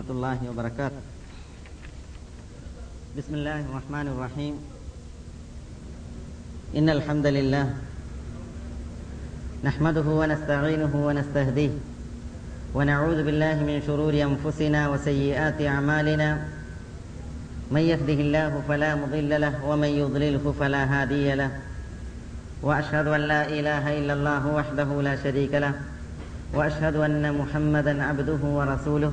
ورحمة الله وبركاته بسم الله الرحمن الرحيم إن الحمد لله نحمده ونستعينه ونستهديه ونعوذ بالله من شرور أنفسنا وسيئات أعمالنا من يهده الله فلا مضل له ومن يضلله فلا هادي له وأشهد أن لا إله إلا الله وحده لا شريك له وأشهد أن محمدا عبده ورسوله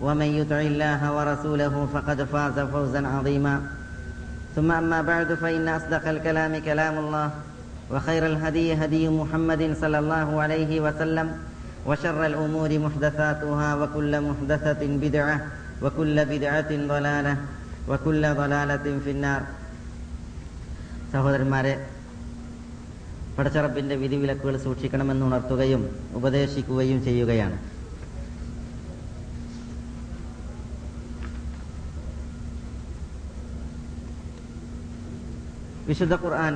ومن يطع الله ورسوله فقد فاز فوزا عظيما ثم أما بعد فإن أصدق الكلام كلام الله وخير الهدي هدي محمد صلى الله عليه وسلم وشر الأمور محدثاتها وكل محدثة بدعة وكل بدعة ضلالة وكل ضلالة في النار സഹോദരന്മാരെ പടച്ചറപ്പിന്റെ വിധിവിലക്കുകൾ സൂക്ഷിക്കണമെന്ന് ഉണർത്തുകയും ഉപദേശിക്കുകയും ചെയ്യുകയാണ് വിശുദ്ധ ഖുർആൻ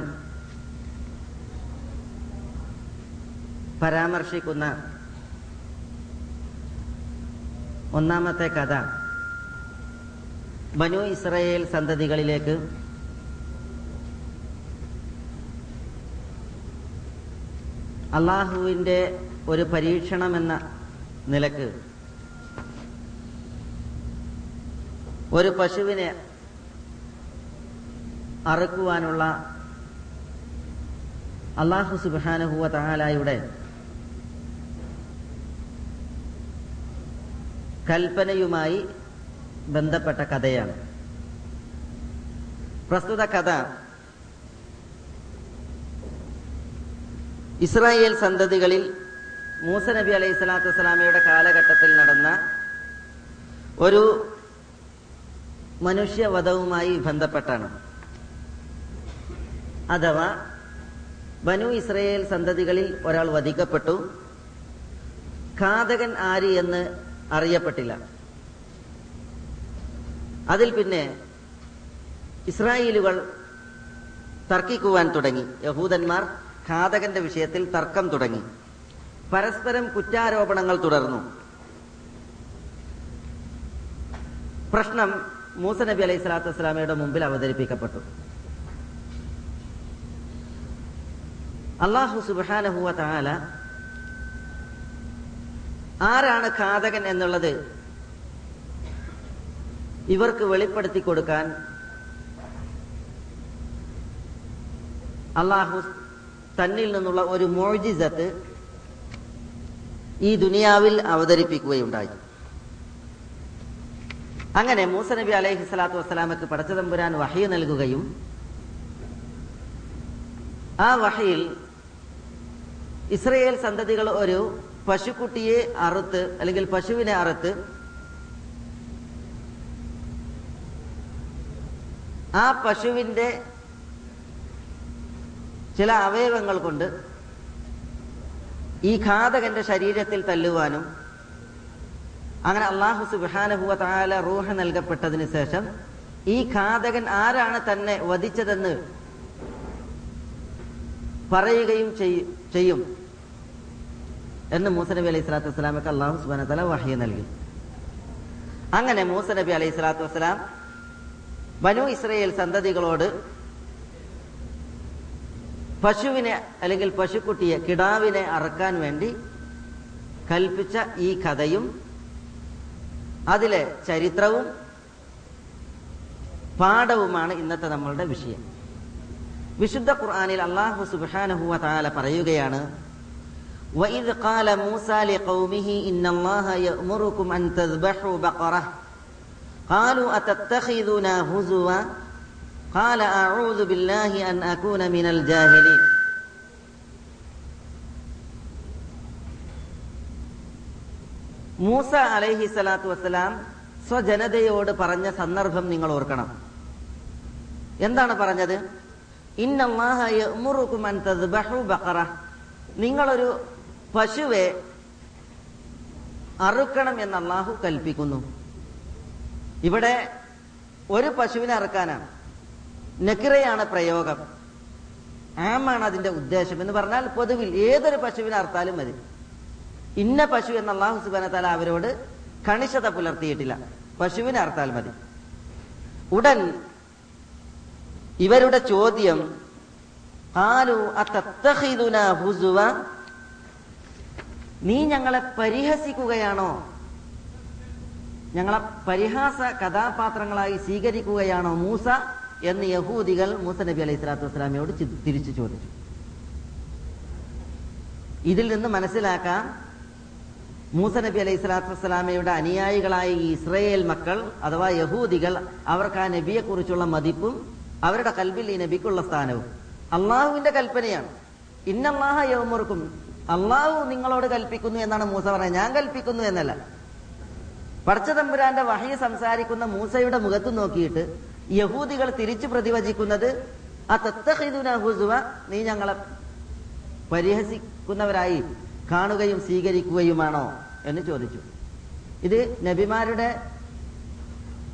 പരാമർശിക്കുന്ന ഒന്നാമത്തെ കഥ ബനു ഇസ്രയേൽ സന്തതികളിലേക്ക് അള്ളാഹുവിന്റെ ഒരു പരീക്ഷണമെന്ന നിലയ്ക്ക് ഒരു പശുവിനെ അറുക്കുവാനുള്ള അള്ളാഹു സുബാനഹുവ തഹാലായുടെ കൽപ്പനയുമായി ബന്ധപ്പെട്ട കഥയാണ്. പ്രസ്തുത കഥ ഇസ്രായേൽ സന്തതികളിൽ മൂസ നബി അലൈഹി സ്വലാത്തു വസ്സലാമയുടെ കാലഘട്ടത്തിൽ നടന്ന ഒരു മനുഷ്യവധവുമായി ബന്ധപ്പെട്ടാണ്. അഥവാ ബനു ഇസ്രയേൽ സന്തതികളിൽ ഒരാൾ വധിക്കപ്പെട്ടു. ഘാതകൻ ആര് എന്ന് അറിയപ്പെട്ടില്ല. അതിൽ പിന്നെ ഇസ്രായേലുകൾ തർക്കിക്കുവാൻ തുടങ്ങി. യഹൂദന്മാർ ഘാതകന്റെ വിഷയത്തിൽ തർക്കം തുടങ്ങി. പരസ്പരം കുറ്റാരോപണങ്ങൾ തുടർന്നു. പ്രശ്നം മൂസ നബി അലൈഹി സ്വലാത്തു വസ്സലാമയുടെ മുമ്പിൽ അവതരിപ്പിക്കപ്പെട്ടു. അള്ളാഹു സുബാനഹുവ താല ആരാണ് ഘാതകൻ എന്നുള്ളത് ഇവർക്ക് വെളിപ്പെടുത്തി കൊടുക്കാൻ അള്ളാഹു തന്നിൽ നിന്നുള്ള ഒരു മോജിസത്ത് ഈ ദുനിയാവിൽ അവതരിപ്പിക്കുകയുണ്ടായി. അങ്ങനെ മൂസ നബി അലൈഹി സ്വലാത്തു വസ്സലാമക്ക് പടച്ചതമ്പുരാൻ വഹി നൽകുകയും ആ വഹയിൽ ഇസ്രയേൽ സന്തതികൾ ഒരു പശുക്കുട്ടിയെ അറുത്ത് അല്ലെങ്കിൽ പശുവിനെ അറുത്ത് ആ പശുവിന്റെ ചില അവയവങ്ങൾ കൊണ്ട് ഈ ഘാതകന്റെ ശരീരത്തിൽ തല്ലുവാനും അങ്ങനെ അള്ളാഹു സുബാനഹുവ താല റൂഹ നൽകപ്പെട്ടതിന് ശേഷം ഈ ഘാതകൻ ആരാണ് തന്നെ വധിച്ചതെന്ന് പറയുകയും ചെയ്യും. എന്ന് മൂസ നബി അലൈഹി സ്വലാത്തു വസ്സലാമക്ക് അള്ളാഹു സുബാന തല വഹ്യ നൽകി. അങ്ങനെ മൂസ നബി അലൈഹി സ്വലാത്തു വസ്സലാം ബനു ഇസ്രയേൽ സന്തതികളോട് പശുവിനെ അല്ലെങ്കിൽ പശുക്കുട്ടിയെ കിടാവിനെ അറക്കാൻ വേണ്ടി കൽപ്പിച്ച ഈ കഥയും അതിലെ ചരിത്രവും പാഠവുമാണ് ഇന്നത്തെ നമ്മളുടെ വിഷയം. വിശുദ്ധ ഖുർആാനിൽ അള്ളാഹു സുബാനഹുവ താല പറയുകയാണ് وإذ قال موسى لقومه إن الله يأمركم أن تذبحوا بقرة قالوا أتتخذنا هزوا قال أعوذ بالله أن أكون من الجاهلين മൂസ അലൈഹി സ്വലാത്തു വസ്സലാം സ്വജനതയോട് പറഞ്ഞ സന്ദർഭം നിങ്ങൾ ഓർക്കണം എന്താണ് പറഞ്ഞത് ഇന്നല്ലാഹ യഅ്മുറുകും അൻ തദ്ബഹു ബഖറ നിങ്ങളൊരു പശുവെ അറുക്കണം എന്ന് അള്ളാഹു കൽപ്പിക്കുന്നു. ഇവിടെ ഒരു പശുവിനെ അറുക്കാനാണ് നക്കിറയാണ് പ്രയോഗം. ആമാണ് അതിന്റെ ഉദ്ദേശം എന്ന് പറഞ്ഞാൽ പൊതുവിൽ ഏതൊരു പശുവിനെ അറുത്താലും മതി. ഇന്ന പശു എന്ന അള്ളാഹു സുബാനത്താല അവരോട് കണിശത പുലർത്തിയിട്ടില്ല. പശുവിനെ അറുത്താൽ മതി. ഉടൻ ഇവരുടെ ചോദ്യം ആലു അത്തത്തഹിദുന നീ ഞങ്ങളെ പരിഹസിക്കുകയാണോ? ഞങ്ങളെ പരിഹാസ കഥാപാത്രങ്ങളായി സ്വീകരിക്കുകയാണോ മൂസ എന്ന് യഹൂദികൾ മൂസ നബി അലൈഹി സ്വലാത്തു വസ്സലാമയോട് തിരിച്ചു ചോദിച്ചു. ഇതിൽ നിന്ന് മനസ്സിലാക്കാം മൂസ നബി അലൈഹി സ്വലാത്തു വസ്സലാമയുടെ അനുയായികളായ ഈ ഇസ്രയേൽ മക്കൾ അഥവാ യഹൂദികൾ അവർക്ക് ആ നബിയെ കുറിച്ചുള്ള മതിപ്പും അവരുടെ കൽബിൽ ഈ നബിക്കുള്ള സ്ഥാനവും. അള്ളാഹുവിന്റെ കൽപ്പനയാണ്. ഇന്നല്ലാഹ യൗമുറുക്കും അള്ളാഹു നിങ്ങളോട് കൽപ്പിക്കുന്നു എന്നാണ് മൂസ പറഞ്ഞത്. ഞാൻ കൽപ്പിക്കുന്നു എന്നല്ല. പടച്ച തമ്പുരാന്റെ വഹയ സംസാരിക്കുന്ന മൂസയുടെ മുഖത്ത് നോക്കിയിട്ട് യഹൂദികൾ തിരിച്ചു പ്രതിവചിക്കുന്നത് ആ തത്തഹിദുന നീ ഞങ്ങളെ പരിഹസിക്കുന്നവരായി കാണുകയും സ്വീകരിക്കുകയുമാണോ എന്ന് ചോദിച്ചു. ഇത് നബിമാരുടെ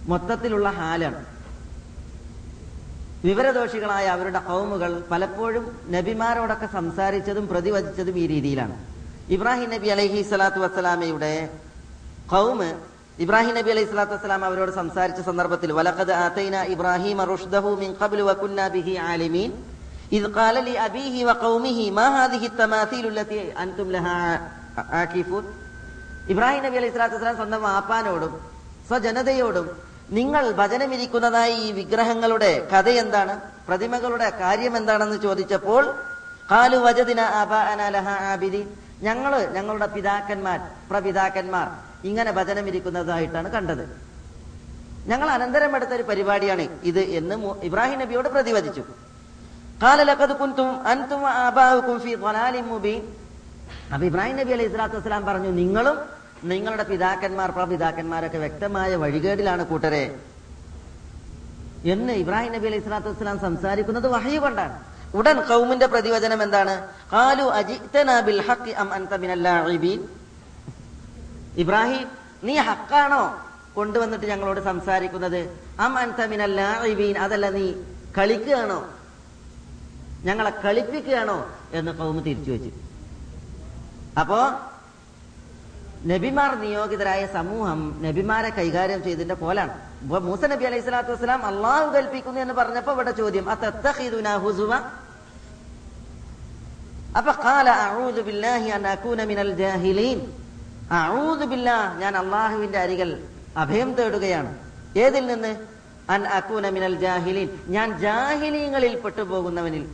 മൊത്തത്തിലുള്ള ഹാലാണ്. വിവരദോഷികളായ അവരുടെ കൗമുകൾ പലപ്പോഴും നബിമാരോടൊക്കെ സംസാരിച്ചതും പ്രതിവചിച്ചതും ഈ രീതിയിലാണ്. ഇബ്രാഹിം നബി അലഹി സ്വലാത്തു വസ്സലാമയുടെ കൗമ് ഇബ്രാഹിം നബി അലൈഹി സ്വലാത്തു വസ്സലാം അവരോട് സംസാരിച്ച സന്ദർഭത്തിൽ വലഖദ് ആതൈന ഇബ്രാഹിം റുഷ്ദഹു മിൻ ഖബ്ലു വകുന്ന ബിഹി ആലിമീൻ. ഇദ് ഖാല ലി അബീഹി വഖൗമിഹി മാ ഹാദിഹി തമാസീലു ലത്തി അൻതും ലഹാ ആകിഫൂൻ ഇബ്രാഹിം നബി അലൈഹി സ്വലാത്തു വസ്സലാം സ്വന്തം വാപ്പാനോടും സ്വജനതയോടും നിങ്ങൾ ഭജനമിരിക്കുന്നതായ ഈ വിഗ്രഹങ്ങളുടെ കഥ എന്താണ് പ്രതിമകളുടെ കാര്യം എന്താണെന്ന് ചോദിച്ചപ്പോൾ കാലു വജദിന അബഅനലഹ ഞങ്ങൾ ഞങ്ങളുടെ പിതാക്കന്മാർ പ്രപിതാക്കന്മാർ ഇങ്ങനെ ഭജനമിരിക്കുന്നതായിട്ടാണ് കണ്ടത്. ഞങ്ങൾ അനന്തരം എടുത്ത ഒരു പരിപാടിയാണ് ഇത് എന്ന് ഇബ്രാഹിം നബിയോട് പ്രതിവദിച്ചു അപ്പൊ ഇബ്രാഹിം നബി അലൈഹി സ്വലാത്തു വസ്സലാം പറഞ്ഞു നിങ്ങളും നിങ്ങളുടെ പിതാക്കന്മാർ പ്രപിതാക്കന്മാരൊക്കെ വ്യക്തമായ വഴികേടിലാണ് കൂട്ടരെ. എന്ന് ഇബ്രാഹിം നബി അലൈഹി സ്വലാത്തു വസ്സലാം സംസാരിക്കുന്നത് വഹയ കൊണ്ടാണ്. ഉടൻ കൗമിന്റെ പ്രതിവചനം എന്താണ്? കാലു ബിൽ അം അൻത ഇബ്രാഹിം നീ ഹക്കാണോ കൊണ്ടുവന്നിട്ട് ഞങ്ങളോട് സംസാരിക്കുന്നത്? അം അൻത മിനൽ അതല്ല നീ കളിക്കുകയാണോ? ഞങ്ങളെ കളിപ്പിക്കുകയാണോ? എന്ന് കൗമ് തിരിച്ചു വെച്ചു. അപ്പോ നബിമാർ നിയോഗിതരായ സമൂഹം നബിമാരെ കൈകാര്യം ചെയ്തതിന്റെ പോലാണ്. മൂസ നബി അലൈഹി സ്വലാത്തു വസ്സലാം അള്ളാഹു കൽപ്പിക്കുന്നു എന്ന് പറഞ്ഞപ്പോ ഇവിടെ ചോദ്യം? അപ്പൊ ഖാല അഊദു ബില്ലാഹി അനകൂന മിനൽ ജാഹിലീൻ. അഊദു ബില്ലാഹ് ഞാൻ അള്ളാഹുവിന്റെ അരികൽ അഭയം തേടുകയാണ്. ഏതിൽ നിന്ന്? അൻ അകൂന മിനൽ ജാഹിലീൻ. ഞാൻ ജാഹിലീങ്ങളിൽ പെട്ടുപോകുന്നവനിൽ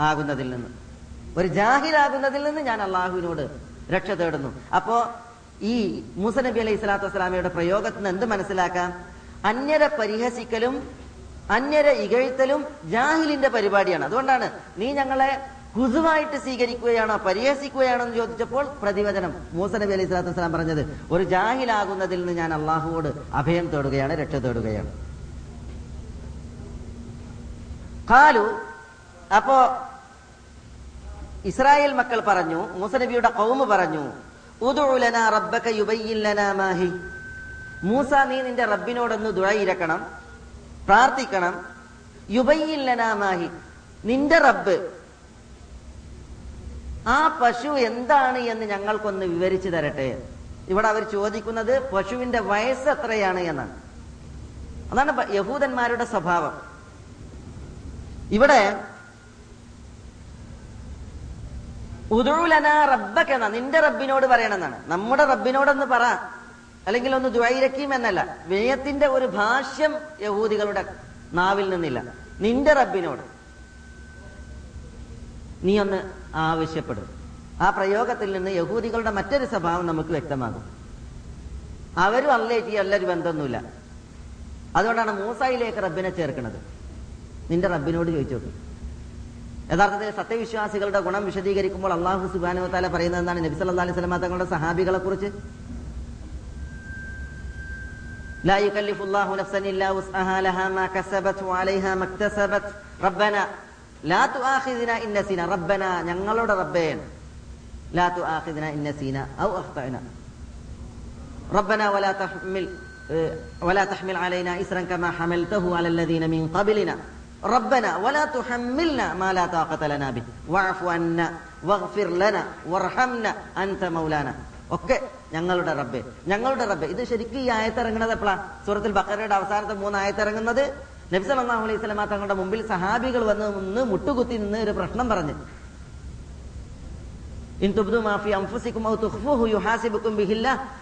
ആകുന്നതിൽ നിന്ന്. ഒരു ജാഹിലാകുന്നതിൽ നിന്ന് ഞാൻ അള്ളാഹുവിനോട് രക്ഷ തേടുന്നു. അപ്പോ ഈ മൂസ നബി അലൈഹി സ്വലാത്തു വസ്സലാമയുടെ പ്രയോഗത്തിൽ നിന്ന് എന്ത് മനസ്സിലാക്കാം? അന്യരെ പരിഹസിക്കലും അന്യരെ ഇകഴ്ത്തലും ജാഹിലിന്റെ പരിപാടിയാണ്. അതുകൊണ്ടാണ് നീ ഞങ്ങളെ ഹുസുവായിട്ട് സ്വീകരിക്കുകയാണോ പരിഹസിക്കുകയാണോ എന്ന് ചോദിച്ചപ്പോൾ പ്രതിവചനം മൂസ നബി അലൈഹി സ്വലാത്തു വസ്സലാം പറഞ്ഞത് ഒരു ജാഹിലാകുന്നതിൽ നിന്ന് ഞാൻ അള്ളാഹുവോട് അഭയം തേടുകയാണ് രക്ഷ തേടുകയാണ്. കാലു അപ്പോ ഇസ്രായേൽ മക്കൾ പറഞ്ഞു മൂസനബിയുടെ കൗമ് പറഞ്ഞു മാഹി മൂസ നീ നിന്റെ റബ്ബിനോടൊന്ന് ദുഴയിരക്കണം പ്രാർത്ഥിക്കണം. യുബയ്യിൻ ലനാ മാഹി നിന്റെ റബ്ബ് ആ പശു എന്താണ് എന്ന് ഞങ്ങൾക്കൊന്ന് വിവരിച്ചു തരട്ടെ. ഇവിടെ അവർ ചോദിക്കുന്നത് പശുവിന്റെ വയസ്സ് എത്രയാണ് എന്നാണ് അതാണ് യഹൂദന്മാരുടെ സ്വഭാവം. ഇവിടെ ഉദുലന റബ്ബക്കെന്ന നിന്റെ റബ്ബിനോട് പറയണമെന്നാണ്. നമ്മുടെ റബ്ബിനോടൊന്ന് പറ. അല്ലെങ്കിൽ ഒന്ന് ദ്വൈരക്കീം എന്നല്ല. വിനയത്തിന്റെ ഒരു ഭാഷ്യം യഹൂദികളുടെ നാവിൽ നിന്നില്ല. നിന്റെ റബ്ബിനോട്. നീ ഒന്ന് ആവശ്യപ്പെടും. ആ പ്രയോഗത്തിൽ നിന്ന് യഹൂദികളുടെ മറ്റൊരു സ്വഭാവം നമുക്ക് വ്യക്തമാകും. അവരും അല്ലേറ്റി എല്ലാവരും ബന്ധമൊന്നുമില്ല. അതുകൊണ്ടാണ് മൂസായിലേക്ക് റബ്ബിനെ ചേർക്കുന്നത്. നിന്റെ റബ്ബിനോട് ചോദിച്ചു നോക്ക്. യഥാർത്ഥത്തിൽ സത്യവിശ്വാസികളുടെ ഗുണം വിശദീകരിക്കുമ്പോൾ അള്ളാഹു സുബാനു താല പറയുന്നത് എന്താണ് നബി സല്ലാ അലൈഹി സ്വലമ തങ്ങളുടെ സഹാബികളെ കുറിച്ച് لا يكلف الله نفسا إلا وسعها لها ما كسبت وعليها ما اكتسبت ربنا لا تؤاخذنا إن نسينا ربنا ഞങ്ങളുടെ റബ്ബേ لا تؤاخذنا إن نسينا أو أخطأنا ربنا ولا تحمل ولا تحمل علينا إسرا كما حملته على الذين من قبلنا റബ്ബന വലാ തുഹമ്മിൽന മാ ലാ ബി വഅഫു വഗ്ഫിർ ലന വർഹംന അൻത മൗലാന. ഒക്കെ ഞങ്ങളുടെ റബ്ബെ. ഞങ്ങളുടെ റബ്ബെ. ഇത് ശരിക്കും ഈ ആയത്തിറങ്ങുന്നത് എപ്പോഴാണ് സൂറത്തിൽ ബക്കറയുടെ അവസാനത്തെ മൂന്ന് ആയത്തിറങ്ങുന്നത് നബ്സ് അള്ളാഹു അലൈഹി സ്വലമ തങ്ങളുടെ മുമ്പിൽ സഹാബികൾ വന്ന് നിന്ന് മുട്ടുകുത്തി നിന്ന് ഒരു പ്രശ്നം പറഞ്ഞു.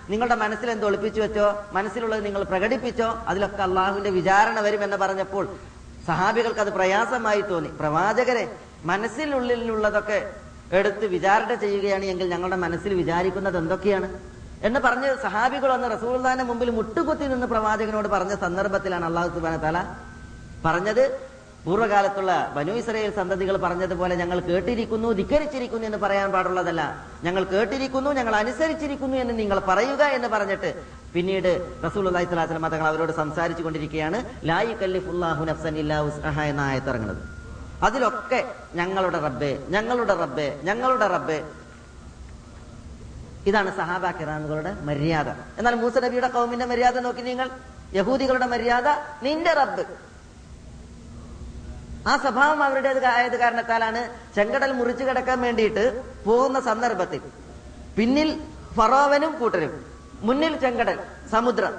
നിങ്ങളുടെ മനസ്സിൽ എന്ത് ഒളിപ്പിച്ചു വെച്ചോ? മനസ്സിലുള്ളത് നിങ്ങൾ പ്രകടിപ്പിച്ചോ? അതിലൊക്കെ അള്ളാഹുവിന്റെ വിചാരണ വരും എന്ന് പറഞ്ഞപ്പോൾ സഹാബികൾക്ക് അത് പ്രയാസമായി തോന്നി. പ്രവാചകരെ മനസ്സിലുള്ളിലുള്ളതൊക്കെ എടുത്ത് വിചാരണ ചെയ്യുകയാണ് എങ്കിൽ ഞങ്ങളുടെ മനസ്സിൽ വിചാരിക്കുന്നത് എന്തൊക്കെയാണ്? എന്ന് പറഞ്ഞ് സഹാബികൾ വന്ന് റസൂൽദാന്റെ മുമ്പിൽ മുട്ടുകുത്തി നിന്ന് പ്രവാചകനോട് പറഞ്ഞ സന്ദർഭത്തിലാണ് അള്ളാഹു സുബാന തല പറഞ്ഞത്. പൂർവകാലത്തുള്ള ബനു ഇസ്രയേൽ സന്തതികൾ പറഞ്ഞതുപോലെ ഞങ്ങൾ കേട്ടിരിക്കുന്നു ധിക്കരിച്ചിരിക്കുന്നു എന്ന് പറയാൻ പാടുള്ളതല്ല. ഞങ്ങൾ കേട്ടിരിക്കുന്നു ഞങ്ങൾ അനുസരിച്ചിരിക്കുന്നു എന്ന് നിങ്ങൾ പറയുക എന്ന് പറഞ്ഞിട്ട് പിന്നീട് റസൂൽ അള്ളഹി സ്വലാസ്ലം തങ്ങൾ അവരോട് സംസാരിച്ചു കൊണ്ടിരിക്കുകയാണ് ലായി കല്ലിഫുല്ലാഹു നഫ്സൻ ഇല്ലാഹു എന്ന ആയത്തിറങ്ങുന്നത്. അതിലൊക്കെ ഞങ്ങളുടെ റബ്ബെ ഞങ്ങളുടെ റബ്ബെ ഞങ്ങളുടെ റബ്ബെ. ഇതാണ് സഹാബ കിറാമുകളുടെ മര്യാദ. എന്നാൽ മൂസ നബിയുടെ കൗമിന്റെ മര്യാദ നോക്കി നിങ്ങൾ. യഹൂദികളുടെ മര്യാദ നിന്റെ റബ്ബ്. ആ സ്വഭാവം അവരുടേത് ആയത് കാരണത്താലാണ് ചെങ്കടൽ മുറിച്ചു കിടക്കാൻ വേണ്ടിയിട്ട് പോകുന്ന സന്ദർഭത്തിൽ പിന്നിൽ ഫറോവനും കൂട്ടരും. മുന്നിൽ ചെങ്കടൽ സമുദ്രം.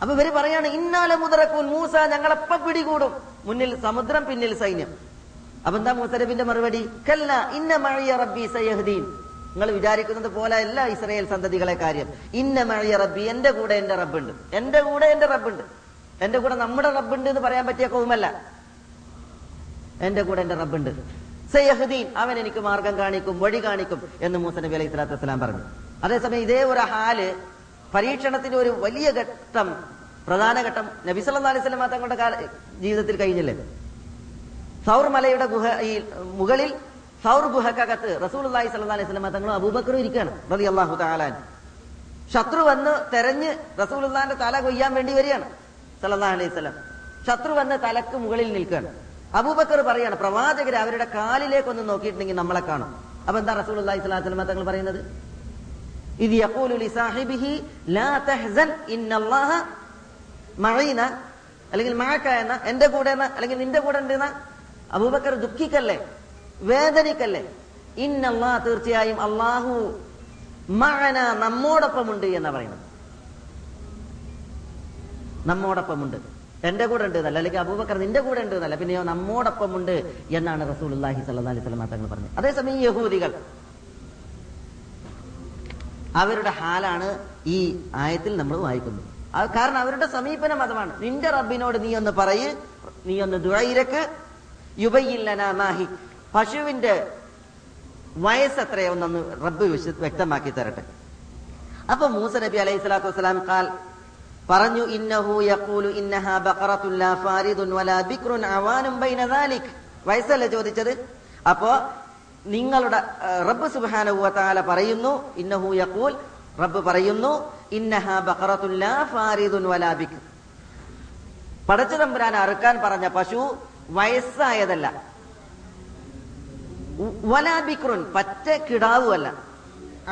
അപ്പൊ ഇവർ പറയാണ് ഇന്നാലെ മുതറക്കൂൻ മൂസ ഞങ്ങളെപ്പ പിടികൂടും. മുന്നിൽ സമുദ്രം പിന്നിൽ സൈന്യം. അപ്പൊ എന്താ മൂസരബിന്റെ മറുപടി? കല്ല ഇന്ന മഴിയ റബ്ബി സയഹദീൻ. നിങ്ങൾ വിചാരിക്കുന്നത് പോലെ അല്ല ഇസ്രയേൽ സന്തതികളെ കാര്യം. ഇന്ന മഴിയ റബ്ബി എന്റെ കൂടെ എന്റെ റബ്ബുണ്ട്. എന്റെ കൂടെ എന്റെ റബ്ബുണ്ട്. എന്റെ കൂടെ നമ്മുടെ റബ്ബുണ്ട് എന്ന് പറയാൻ പറ്റിയ കൗമല്ല എന്റെ കൂടെ എന്റെ റബ്ബുണ്ട്. സയഹദീൻ അവൻ എനിക്ക് മാർഗം കാണിക്കും വഴി കാണിക്കും എന്ന് മൂസ നബി അലൈഹി സ്വലാത്തു വസ്സലാം പറഞ്ഞു. അതേസമയം ഇതേ ഒരു ഹാൽ പരീക്ഷണത്തിന്റെ ഒരു വലിയ ഘട്ടം പ്രധാന ഘട്ടം നബി സല്ലാ അലൈഹി വസല്ലം തങ്ങളുടെ കാല ജീവിതത്തിൽ കഴിഞ്ഞില്ലേ? സൗർ മലയുടെ ഗുഹ ഈ മുകളിൽ സൗർ ഗുഹക്കകത്ത് റസൂലുള്ളാഹി സ്വല്ലല്ലാഹു അലൈഹി വസല്ലം തങ്ങളും അബൂബക്കറും ഇരിക്കുകയാണ് റതി അള്ളാഹു താലാൻ ശത്രു വന്ന് തെരഞ്ഞ് റസൂലുള്ളാഹിന്റെ തല കൊയ്യാൻ വേണ്ടി വരികയാണ് സല്ലാ അലൈഹി സ്വലം ശത്രു വന്ന് തലക്ക് മുകളിൽ നിൽക്കുകയാണ്. അബൂബക്കർ പറയാണ് പ്രവാചകർ അവരുടെ കാലിലേക്കൊന്ന് നോക്കിയിട്ടുണ്ടെങ്കിൽ നമ്മളെ കാണും. അപ്പൊ എന്താ സ്വല്ലല്ലാഹു അലൈഹി വസല്ലം തങ്ങൾ പറയുന്നത്? ഇത് യഖൂലു لا ലാ തഹ്സൻ ഇന്നല്ലാഹ മഴീന അല്ലെങ്കിൽ മഴക്ക എന്ന എന്റെ കൂടെ എന്ന അല്ലെങ്കിൽ നിന്റെ കൂടെ ഉണ്ടെന്ന അബൂബക്കർ ദുഃഖിക്കല്ലേ? വേദനിക്കല്ലേ? ഇന്നല്ലാ തീർച്ചയായും അള്ളാഹു മഴന നമ്മോടൊപ്പമുണ്ട് എന്ന് പറയുന്നത്. നമ്മോടൊപ്പമുണ്ട്. എന്റെ കൂടെ ഉണ്ട് എന്നല്ല. അല്ലെങ്കിൽ അബൂബക്കർ നിന്റെ കൂടെ ഉണ്ട് എന്നല്ല. പിന്നെയോ നമ്മോടൊപ്പമുണ്ട് എന്നാണ് റസൂൽ അള്ളാഹി സല്ലാ അലൈഹി സ്വലം തങ്ങൾ പറഞ്ഞത്. അതേസമയം യഹൂദികൾ അവരുടെ ഹാലാണ് ഈ ആയത്തിൽ നമ്മൾ വായിക്കുന്നത്. കാരണം അവരുടെ സമീപന മതമാണ്. നിന്റെ റബ്ബിനോട് നീ ഒന്ന് പറയ് നീ ഒന്ന് ദുഴയിരക്ക് യുബയില്ലനാഹി പശുവിന്റെ വയസ്സ് എത്രയൊന്നൊന്ന് റബ്ബ് വ്യക്തമാക്കി തരട്ടെ. അപ്പൊ മൂസ നബി അലൈഹി സ്വലാത്തു വസ്സലാം കാൽ പറഞ്ഞു ഇന്നഹു യഖൂലു ഇന്നഹാ ബഖറത്തുൻ ലാ ഫാരിദുൻ വലാ ബിക്റുൻ അവാനും ബൈന ദാലിക്. വയസ്സല്ലേ ചോദിച്ചത്? അപ്പോ നിങ്ങളുടെ റബ്ബ് സുബ്ഹാനഹു വതആല പറയുന്നു ഇന്നഹു യഖൂൽ റബ്ബ് പറയുന്നു ഇന്നഹാ ഫാരിദുൻ പടച്ചു തമ്പുരാൻ അറുക്കാൻ പറഞ്ഞ പശു വയസ്സായതല്ല. വലാബിക്രുൻ പറ്റ കിടാവുമല്ല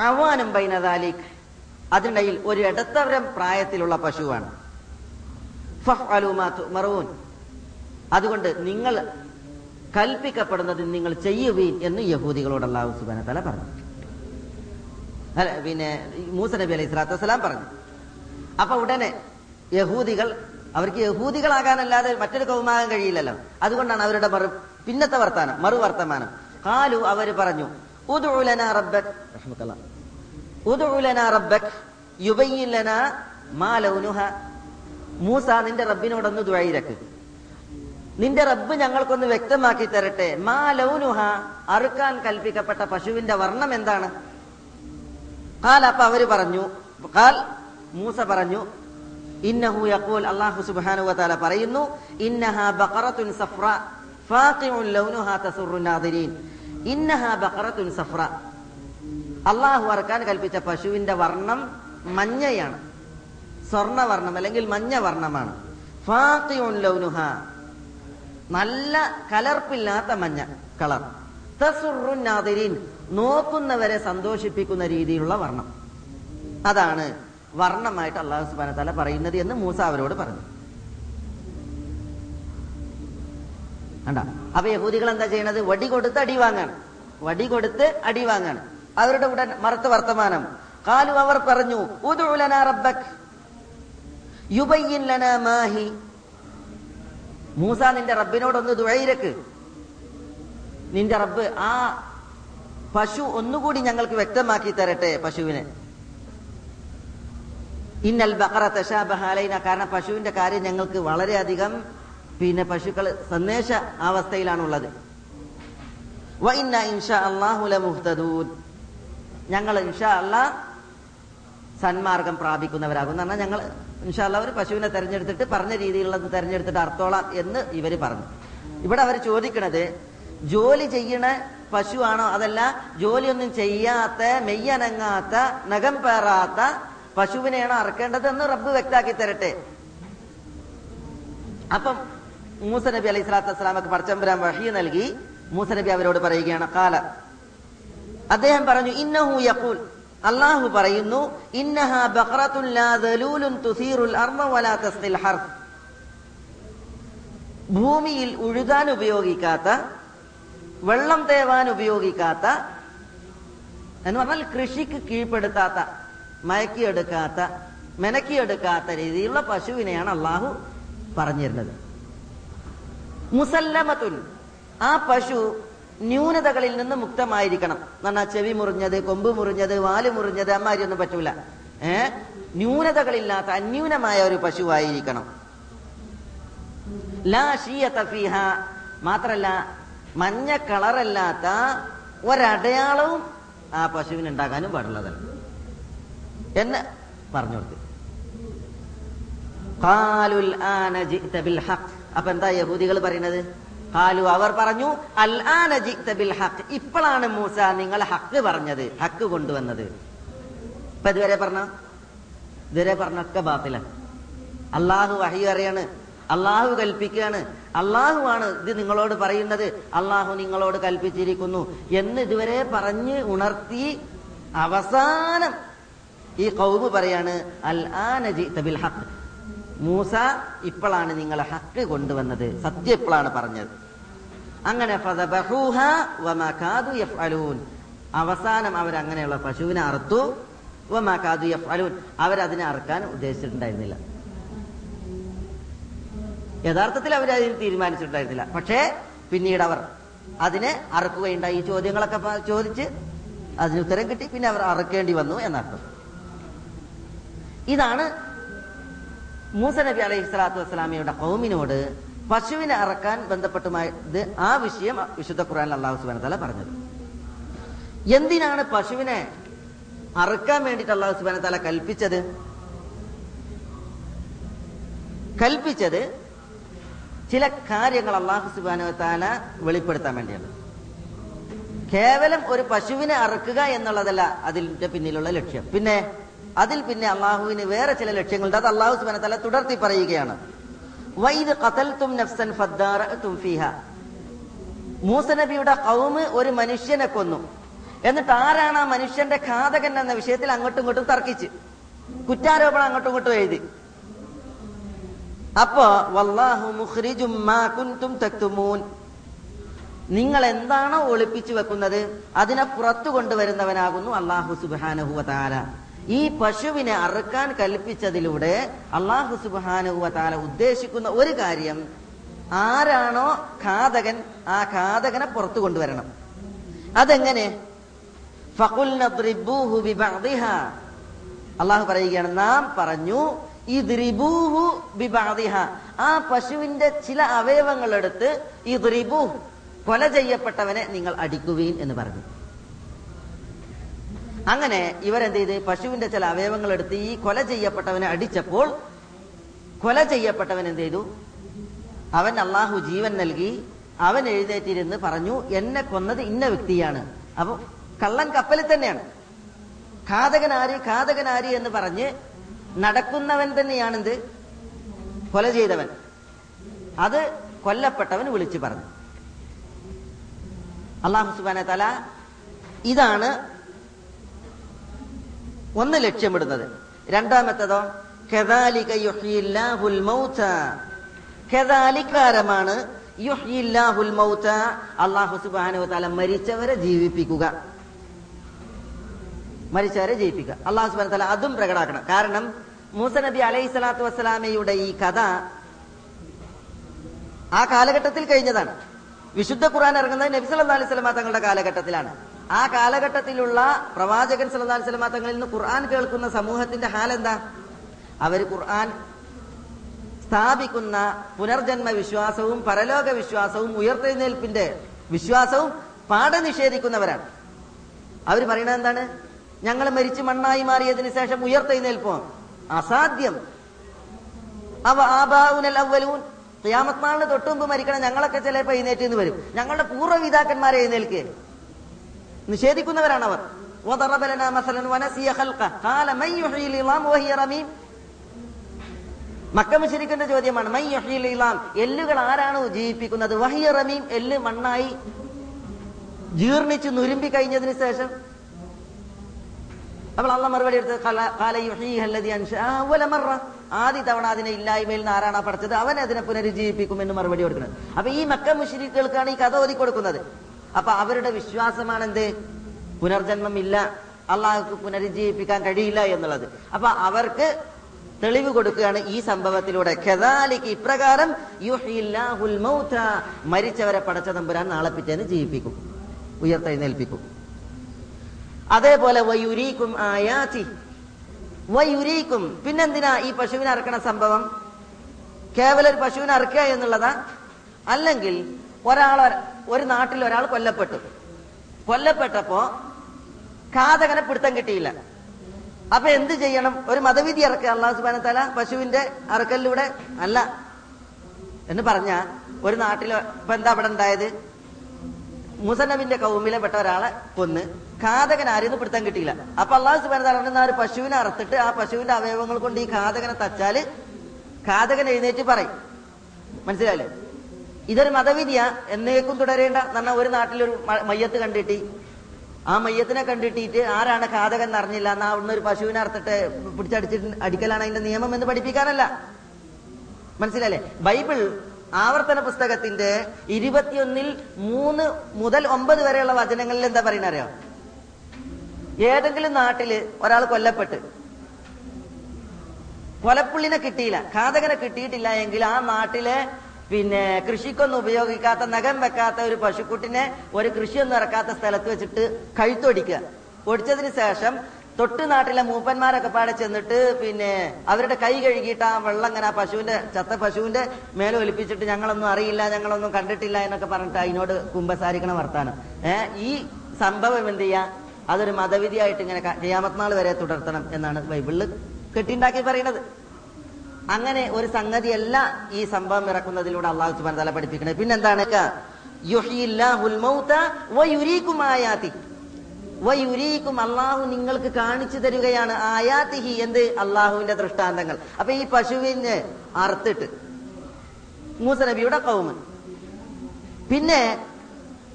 അവാനും ബൈന ദാലിക്. അതിനിടയിൽ ഒരു ഇടത്തവരം പ്രായത്തിലുള്ള പശുവാണ്. അതുകൊണ്ട് നിങ്ങൾ കൽപ്പിക്കപ്പെടുന്നത് നിങ്ങൾ ചെയ്യുവീൻ എന്ന് യഹൂദികളോട് അള്ളാഹു സുബാന തല പറഞ്ഞു. അല്ല പിന്നെ മൂസ നബി അലൈഹി സ്വലാത്തു വസ്സലാം പറഞ്ഞു. അപ്പൊ ഉടനെ യഹൂദികൾ അവർക്ക് യഹൂദികളാകാനല്ലാതെ മറ്റൊരു കൗമാകാൻ കഴിയില്ലല്ലോ. അതുകൊണ്ടാണ് അവരുടെ മറു പിന്നത്തെ വർത്താനം മറു വർത്തമാനം കാലു അവർ പറഞ്ഞു റബ്ബക് റബ്ബക് മൂസ നിന്റെ റബ്ബിനോടൊന്ന് ദുആയിരക്ക് നിന്റെ റബ്ബ് ഞങ്ങൾക്കൊന്ന് വ്യക്തമാക്കി തരട്ടെ. മാ ലൗനുഹ അറുക്കാൻ കൽപ്പിക്കപ്പെട്ട പശുവിന്റെ വർണം എന്താണ്? കാൽ അപ്പൊ അവർ പറഞ്ഞു കാൽ മൂസ പറഞ്ഞു ഇന്നഹു യഖൂൽ അല്ലാഹു സുബ്ഹാനഹു വതആല പറയുന്നു ഇന്നഹ ബഖറത്തുൻ സഫ്ര ഫാഖിഉൻ ലൗനുഹ തസുറു നാദിരീൻ. ഇന്നഹ ബഖറത്തുൻ സഫ്ര അല്ലാഹു അറക്കാൻ കൽപ്പിച്ച പശുവിന്റെ വർണം മഞ്ഞയാണ്. സ്വർണവർണം അല്ലെങ്കിൽ മഞ്ഞ വർണമാണ് ഫാഖിഉൻ ലൗനുഹ നല്ല കലർപ്പില്ലാത്ത മഞ്ഞ കളർ. തസുറുൻ നാദിരീൻ നോക്കുന്നവരെ സന്തോഷിപ്പിക്കുന്ന രീതിയിലുള്ള വർണം. അതാണ് വർണമായിട്ട് അള്ളാഹു സുബാന തല പറയുന്നത് എന്ന് മൂസ അവരോട് പറഞ്ഞു. കണ്ട? അപ്പൊ യഹൂദികൾ എന്താ ചെയ്യണത്? വടി കൊടുത്ത് അടി വാങ്ങാണ്. വടി കൊടുത്ത് അടി വാങ്ങാണ്. അവരുടെ ഉടൻ മറുത്ത വർത്തമാനം. കാലു അവർ പറഞ്ഞു റബ്ബക് മാഹി മൂസ നിന്റെ റബ്ബിനോടൊന്ന് ദുഴയിരക്ക് നിന്റെ റബ്ബ് ആ പശു ഒന്നുകൂടി ഞങ്ങൾക്ക് വ്യക്തമാക്കി തരട്ടെ പശുവിനെ. ഇന്നൽ ബഖറ തശാബഹാലൈന കാരണം പശുവിന്റെ കാര്യം ഞങ്ങൾക്ക് വളരെയധികം പിന്നെ പശുക്കൾ സന്ദേശ അവസ്ഥയിലാണുള്ളത്. ഞങ്ങൾ ഇൻഷാ അള്ളാഹ് സന്മാർഗം പ്രാപിക്കുന്നവരാകും എന്ന് പറഞ്ഞാൽ ഞങ്ങൾ ഇൻഷാ അവർ പശുവിനെ തെരഞ്ഞെടുത്തിട്ട് പറഞ്ഞ രീതിയിലുള്ളത് തെരഞ്ഞെടുത്തിട്ട് അർത്തോളാം എന്ന് ഇവർ പറഞ്ഞു. ഇവിടെ അവർ ചോദിക്കണത് ജോലി ചെയ്യണ പശുവാണോ അതല്ല ജോലിയൊന്നും ചെയ്യാത്ത മെയ്യനങ്ങാത്ത നഖം പേറാത്ത പശുവിനെയാണോ അറക്കേണ്ടത് എന്ന് റബ്ബ് വ്യക്താക്കി തരട്ടെ. അപ്പം മൂസ നബി അലൈഹി സ്വലാത്തു വസ്സലാമക്ക് പടച്ചമ്പരാൻ വഹി നൽകി. മൂസ നബി അവരോട് പറയുകയാണ് കാല അദ്ദേഹം പറഞ്ഞു ഇന്നഹു യഖൂൽ. അള്ളാഹു പറയുന്നു ഇന്നഹ ഭൂമിയിൽ ഉഴുതാൻ ഉപയോഗിക്കാത്ത വെള്ളം തേവാൻ ഉപയോഗിക്കാത്ത എന്ന് പറഞ്ഞാൽ കൃഷിക്ക് കീഴ്പ്പെടുത്താത്ത മയക്കിയെടുക്കാത്ത മെനക്കിയെടുക്കാത്ത രീതിയിലുള്ള പശുവിനെയാണ് അള്ളാഹു പറഞ്ഞിരുന്നത്. മുസല്ലമത്തുൻ ആ പശു ന്യൂനതകളിൽ നിന്ന് മുക്തമായിരിക്കണം. എന്നാ ചെവി മുറിഞ്ഞത് കൊമ്പ് മുറിഞ്ഞത് വാൽ മുറിഞ്ഞത് അമ്മാരിയൊന്നും പറ്റൂല. ഏ? ന്യൂനതകളില്ലാത്ത അന്യൂനമായ ഒരു പശുവായിരിക്കണം. മാത്രല്ല മഞ്ഞ കളറല്ലാത്ത ഒരടയാളവും ആ പശുവിന് ഉണ്ടാകാനും പാടുള്ളതല്ല. എന്ന് പറഞ്ഞു കൊടുത്തു. അപ്പൊ എന്താ യഹൂദികൾ പറയുന്നത്? ഖാലു അവർ പറഞ്ഞു ഹഖ് ഇപ്പോഴാണ് മൂസ നിങ്ങൾ ഹക്ക് പറഞ്ഞത് ഹക്ക് കൊണ്ടുവന്നത്. ഇപ്പൊ ഇതുവരെ പറഞ്ഞ? ഇതുവരെ പറഞ്ഞൊക്കെ ബാത്തില അള്ളാഹു വഹി അറിയാണ് അള്ളാഹു കൽപ്പിക്കുകയാണ്. അള്ളാഹു ആണ് ഇത് നിങ്ങളോട് പറയുന്നത് അള്ളാഹു നിങ്ങളോട് കൽപ്പിച്ചിരിക്കുന്നു എന്ന് ഇതുവരെ പറഞ്ഞ് ഉണർത്തി അവസാനം ഈ കൗബ് പറയാണ് അൽ ബിൽ ഹഖ് മൂസ ഇപ്പോഴാണ് നിങ്ങളെ ഹക്ക് കൊണ്ടുവന്നത് സത്യം ഇപ്പോഴാണ് പറഞ്ഞത്. അങ്ങനെ അവസാനം അവരങ്ങനെയുള്ള പശുവിനെ അറുത്തു. വമാക്കാതു എഫ് അലൂൻ അവരതിനെ അറുക്കാൻ ഉദ്ദേശിച്ചിട്ടുണ്ടായിരുന്നില്ല. യഥാർത്ഥത്തിൽ അവർ അതിന് തീരുമാനിച്ചിട്ടുണ്ടായിരുന്നില്ല. പക്ഷേ പിന്നീട് അവർ അതിനെ അറുക്കുകയുണ്ടായി. ഈ ചോദ്യങ്ങളൊക്കെ ചോദിച്ച് അതിന് ഉത്തരം കിട്ടി. പിന്നെ അവർ അറുക്കേണ്ടി വന്നു എന്നർത്ഥം. ഇതാണ് മൂസ നബി അലൈഹി സ്വലാത്തു വസ്സലാമയുടെ കൗമിനോട് പശുവിനെ അറക്കാൻ ബന്ധപ്പെട്ടുമായത് ആ വിഷയം വിശുദ്ധ ഖുറാൻ അള്ളാഹു സുബാന തല പറഞ്ഞത്. എന്തിനാണ് പശുവിനെ അറുക്കാൻ വേണ്ടിയിട്ട് അള്ളാഹു സുബാന തല കൽപ്പിച്ചത്? കൽപ്പിച്ചത് ചില കാര്യങ്ങൾ അള്ളാഹു സുബാന താല വെളിപ്പെടുത്താൻ വേണ്ടിയാണ്. കേവലം ഒരു പശുവിനെ അറുക്കുക എന്നുള്ളതല്ല അതിന്റെ പിന്നിലുള്ള ലക്ഷ്യം. പിന്നെ അതിൽ പിന്നെ അള്ളാഹുവിന് വേറെ ചില ലക്ഷ്യങ്ങളുണ്ട്. അത് അള്ളാഹു സുബാന തല തുടർത്തി പറയുകയാണ്. വൈദ് ഖതൽതും നഫ്സൻ ഫദ്ദാറഅതും ഫീഹ. മൂസ നബിയുടെ കൗമ് ഒരു മനുഷ്യനെ കൊന്നു. എന്നിട്ട് ആരാണ് ആ മനുഷ്യന്റെ ഘാതകൻ എന്ന വിഷയത്തിൽ അങ്ങോട്ടും ഇങ്ങോട്ടും തർക്കിച്ച്? കുറ്റാരോപണം അങ്ങോട്ടും ഇങ്ങോട്ടും എഴുതി. അപ്പോ വല്ലാഹു നിങ്ങൾ എന്താണോ ഒളിപ്പിച്ചു വെക്കുന്നത് അതിനെ പുറത്തു കൊണ്ടുവരുന്നവനാകുന്നു അള്ളാഹു സുബാനഹുവ താല ഈ പശുവിനെ അറുക്കാൻ കൽപ്പിച്ചതിലൂടെ അള്ളാഹു സുബാനുവ ഉദ്ദേശിക്കുന്ന ഒരു കാര്യം ആരാണോ ഘാതകൻ ആ ഘാതകനെ പുറത്തു കൊണ്ടുവരണം. അതെങ്ങനെ. അള്ളാഹു പറയുകയാണ് നാം പറഞ്ഞു ഈ ദ്രിബൂഹു വിഭാതിഹ ആ പശുവിന്റെ ചില അവയവങ്ങൾ എടുത്ത് ഈ ദ്രിബൂഹ് കൊല ചെയ്യപ്പെട്ടവനെ നിങ്ങൾ അടിക്കുവീൻ എന്ന് പറഞ്ഞു. അങ്ങനെ ഇവരെന്ത് ചെയ്ത്? പശുവിന്റെ ചില അവയവങ്ങൾ എടുത്ത് ഈ കൊല ചെയ്യപ്പെട്ടവനെ അടിച്ചപ്പോൾ കൊല ചെയ്യപ്പെട്ടവൻ എന്ത് ചെയ്തു? അവൻ അള്ളാഹു ജീവൻ നൽകി അവൻ എഴുന്നേറ്റിരുന്ന് പറഞ്ഞു എന്നെ കൊന്നത് ഇന്ന വ്യക്തിയാണ്. അപ്പൊ കള്ളൻ കപ്പലിൽ തന്നെയാണ്. ഘാതകനാരി ഘാതകനാരി എന്ന് പറഞ്ഞ് നടക്കുന്നവൻ തന്നെയാണെന്ത്? കൊല ചെയ്തവൻ. അത് കൊല്ലപ്പെട്ടവൻ വിളിച്ചു പറഞ്ഞു. അള്ളാഹു സുബാന തല ഇതാണ് ഒന്ന് ലക്ഷ്യമിടുന്നത്. രണ്ടാമത്തതോ മൗത അള്ളാഹു സുബ്ഹാനഹു താല മരിച്ചവരെ ജീവിപ്പിക്കുക. മരിച്ചവരെ ജീവിപ്പിക്കുക അള്ളാഹു സുബ്ഹാനഹു താല അതും പ്രകടാക്കണം. കാരണം മൂസ നബി അലൈഹി സ്വലാത്തു വസ്സലാമയുടെ ഈ കഥ ആ കാലഘട്ടത്തിൽ കഴിഞ്ഞതാണ്. വിശുദ്ധ ഖുറാൻ ഇറങ്ങുന്നത് നബി സല്ലല്ലാഹു അലൈഹി വസല്ലമ തങ്ങളുടെ കാലഘട്ടത്തിലാണ്. ആ കാലഘട്ടത്തിലുള്ള പ്രവാചകൻ അലൈഹി വസല്ലമ തങ്ങളിൽ നിന്ന് ഖുർആൻ കേൾക്കുന്ന സമൂഹത്തിന്റെ ഹാലെന്താ? അവർ ഖുർആൻ സ്ഥാപിക്കുന്ന പുനർജന്മ വിശ്വാസവും പരലോക വിശ്വാസവും ഉയർത്തെഴുന്നേൽപ്പിന്റെ വിശ്വാസവും പാഠ നിഷേധിക്കുന്നവരാണ്. അവർ പറയുന്നത് എന്താണ്? ഞങ്ങൾ മരിച്ച് മണ്ണായി മാറിയതിനു ശേഷം ഉയർത്തെഴുന്നേൽപ്പോ. അസാധ്യം. അവ ആബാവുനൽ അവലൂൻ ക്യാമത്നാളിന് തൊട്ടുമുമ്പ് തൊട്ട് മരിക്കണം ഞങ്ങളൊക്കെ ചിലപ്പോൾ എഴുന്നേറ്റ് എന്ന് വരും. ഞങ്ങളുടെ പൂർവപിതാക്കന്മാരെ എഴുന്നേൽക്കുക നിഷേധിക്കുന്നവരാണ് അവർ മക്കമിശരിക്കുന്ന ചോദ്യമാണ് എല്ലുകൾ ആരാണ് ജീവിപ്പിക്കുന്നത്? വഹിയ റമീം എല്ല് മണ്ണായി ജീർണിച്ച് നുരുമ്പി കഴിഞ്ഞതിന് ശേഷം. നമ്മൾ അള്ള മറുപടി എടുത്ത് ആദ്യ തവണ അതിനെ ഇല്ലായ്മയിൽ നിന്ന് ആരാണ് പഠിച്ചത്? അവൻ അതിനെ പുനരുജ്ജീവിപ്പിക്കും എന്ന് മറുപടി കൊടുക്കുന്നത്. അപ്പൊ ഈ മക്ക മുഷിരിക്കുകൾക്കാണ് ഈ കഥ ഓതി കൊടുക്കുന്നത് അപ്പൊ അവരുടെ വിശ്വാസമാണ് എന്ത് പുനർജന്മം ഇല്ല അള്ളാഹുക്ക് പുനരുജ്ജീവിപ്പിക്കാൻ കഴിയില്ല എന്നുള്ളത്. അപ്പൊ അവർക്ക് തെളിവ് കൊടുക്കുകയാണ് ഈ സംഭവത്തിലൂടെ. ഖദാലിക്ക് ഇപ്രകാരം മരിച്ചവരെ പടച്ച തമ്പുരാൻ നാളെ പിറ്റേന്ന് ജീവിപ്പിക്കും. ഉയർത്തെഴുന്നേൽപ്പിക്കും. അതേപോലെ വയുരീക്കും ആയാതി. വയുരീക്കും പിന്നെന്തിനാ ഈ പശുവിനെ അറക്കണ സംഭവം? കേവലൊരു പശുവിനെ അറക്കുക എന്നുള്ളതാ? അല്ലെങ്കിൽ ഒരാൾ ഒരു നാട്ടിൽ ഒരാൾ കൊല്ലപ്പെട്ടു. കൊല്ലപ്പെട്ടപ്പോ ഘാതകനെ പിടുത്തം കിട്ടിയില്ല. അപ്പൊ എന്ത് ചെയ്യണം? ഒരു മതവിധി ഇറക്കുക. അള്ളാഹു സുബാന തല പശുവിന്റെ അറക്കലിലൂടെ അല്ല. എന്ന് പറഞ്ഞ ഒരു നാട്ടിൽ ഇപ്പൊ എന്താ അവിടെ ഉണ്ടായത്? മുസനബിന്റെ കൗമിലെ പെട്ട ഒരാളെ കൊന്ന് ഘാതകൻ ആരെയൊന്നും പിടുത്തം കിട്ടിയില്ല. അപ്പൊ അള്ളാഹു സുബാന തല ഒരു പശുവിനെ അറുത്തിട്ട് ആ പശുവിന്റെ അവയവങ്ങൾ കൊണ്ട് ഈ ഘാതകനെ തച്ചാൽ ഘാതകൻ എഴുന്നേറ്റ് പറയും. മനസ്സിലായില്ലേ? ഇതൊരു മതവിധിയാ. എന്നേക്കും തുടരേണ്ട എന്ന് ഒരു നാട്ടിലൊരു മയ്യത്ത് കണ്ടിട്ട്. ആ മയ്യത്തിനെ കണ്ടിട്ടിട്ട് ആരാണ് ഘാതകൻ എന്ന് അറിഞ്ഞില്ല. എന്നാ അവിടുന്ന് ഒരു പശുവിനെ അറുത്തിട്ട് പിടിച്ചടിച്ചിട്ട് അടിക്കലാണ് അതിന്റെ നിയമം എന്ന് പഠിപ്പിക്കാനല്ല. മനസ്സിലല്ലേ ബൈബിൾ ആവർത്തന പുസ്തകത്തിന്റെ ഇരുപത്തിയൊന്നിൽ മൂന്ന് മുതൽ ഒമ്പത് വരെയുള്ള വചനങ്ങളിൽ എന്താ പറയുന്ന അറിയാം? ഏതെങ്കിലും നാട്ടിൽ ഒരാൾ കൊല്ലപ്പെട്ട്. കൊലപ്പുള്ളിനെ കിട്ടിയില്ല. ഘാതകനെ കിട്ടിയിട്ടില്ല എങ്കിൽ ആ നാട്ടിലെ പിന്നെ കൃഷിക്കൊന്നും ഉപയോഗിക്കാത്ത നഖം വെക്കാത്ത ഒരു പശുക്കുട്ടിനെ ഒരു കൃഷിയൊന്നും ഇറക്കാത്ത സ്ഥലത്ത് വെച്ചിട്ട് കഴുത്തൊടിക്കുക ഒടിച്ചതിന് ശേഷം തൊട്ട് നാട്ടിലെ മൂപ്പന്മാരൊക്കെ പാടെ ചെന്നിട്ട് പിന്നെ അവരുടെ കൈ കഴുകിയിട്ട് ആ വെള്ളം ഇങ്ങനെ ആ പശുവിന്റെ ചത്ത പശുവിന്റെ മേലെ ഒലിപ്പിച്ചിട്ട് ഞങ്ങളൊന്നും അറിയില്ല ഞങ്ങളൊന്നും കണ്ടിട്ടില്ല എന്നൊക്കെ പറഞ്ഞിട്ട് അതിനോട് കുമ്പസാരിക്കണ വർത്താനം. ഏഹ് ഈ സംഭവം എന്ത് ചെയ്യാ? അതൊരു മതവിധിയായിട്ട് ഇങ്ങനെ ചെയ്യാമത്നാൾ വരെ തുടർത്തണം എന്നാണ് ബൈബിളിൽ കെട്ടിണ്ടാക്കി പറയുന്നത് അങ്ങനെ ഒരു സംഗതിയല്ല ഈ സംഭവം ഇറക്കുന്നതിലൂടെ അള്ളാഹു സുബാൻ തല പഠിപ്പിക്കുന്നത്. പിന്നെന്താണ്? അള്ളാഹു നിങ്ങൾക്ക് കാണിച്ചു തരികയാണ് ആയാത്തിഹി എന്ത്? അള്ളാഹുവിന്റെ ദൃഷ്ടാന്തങ്ങൾ. അപ്പൊ ഈ പശുവിന് അറുത്തിട്ട്. മൂസനബിയുടെ കൗമൻ പിന്നെ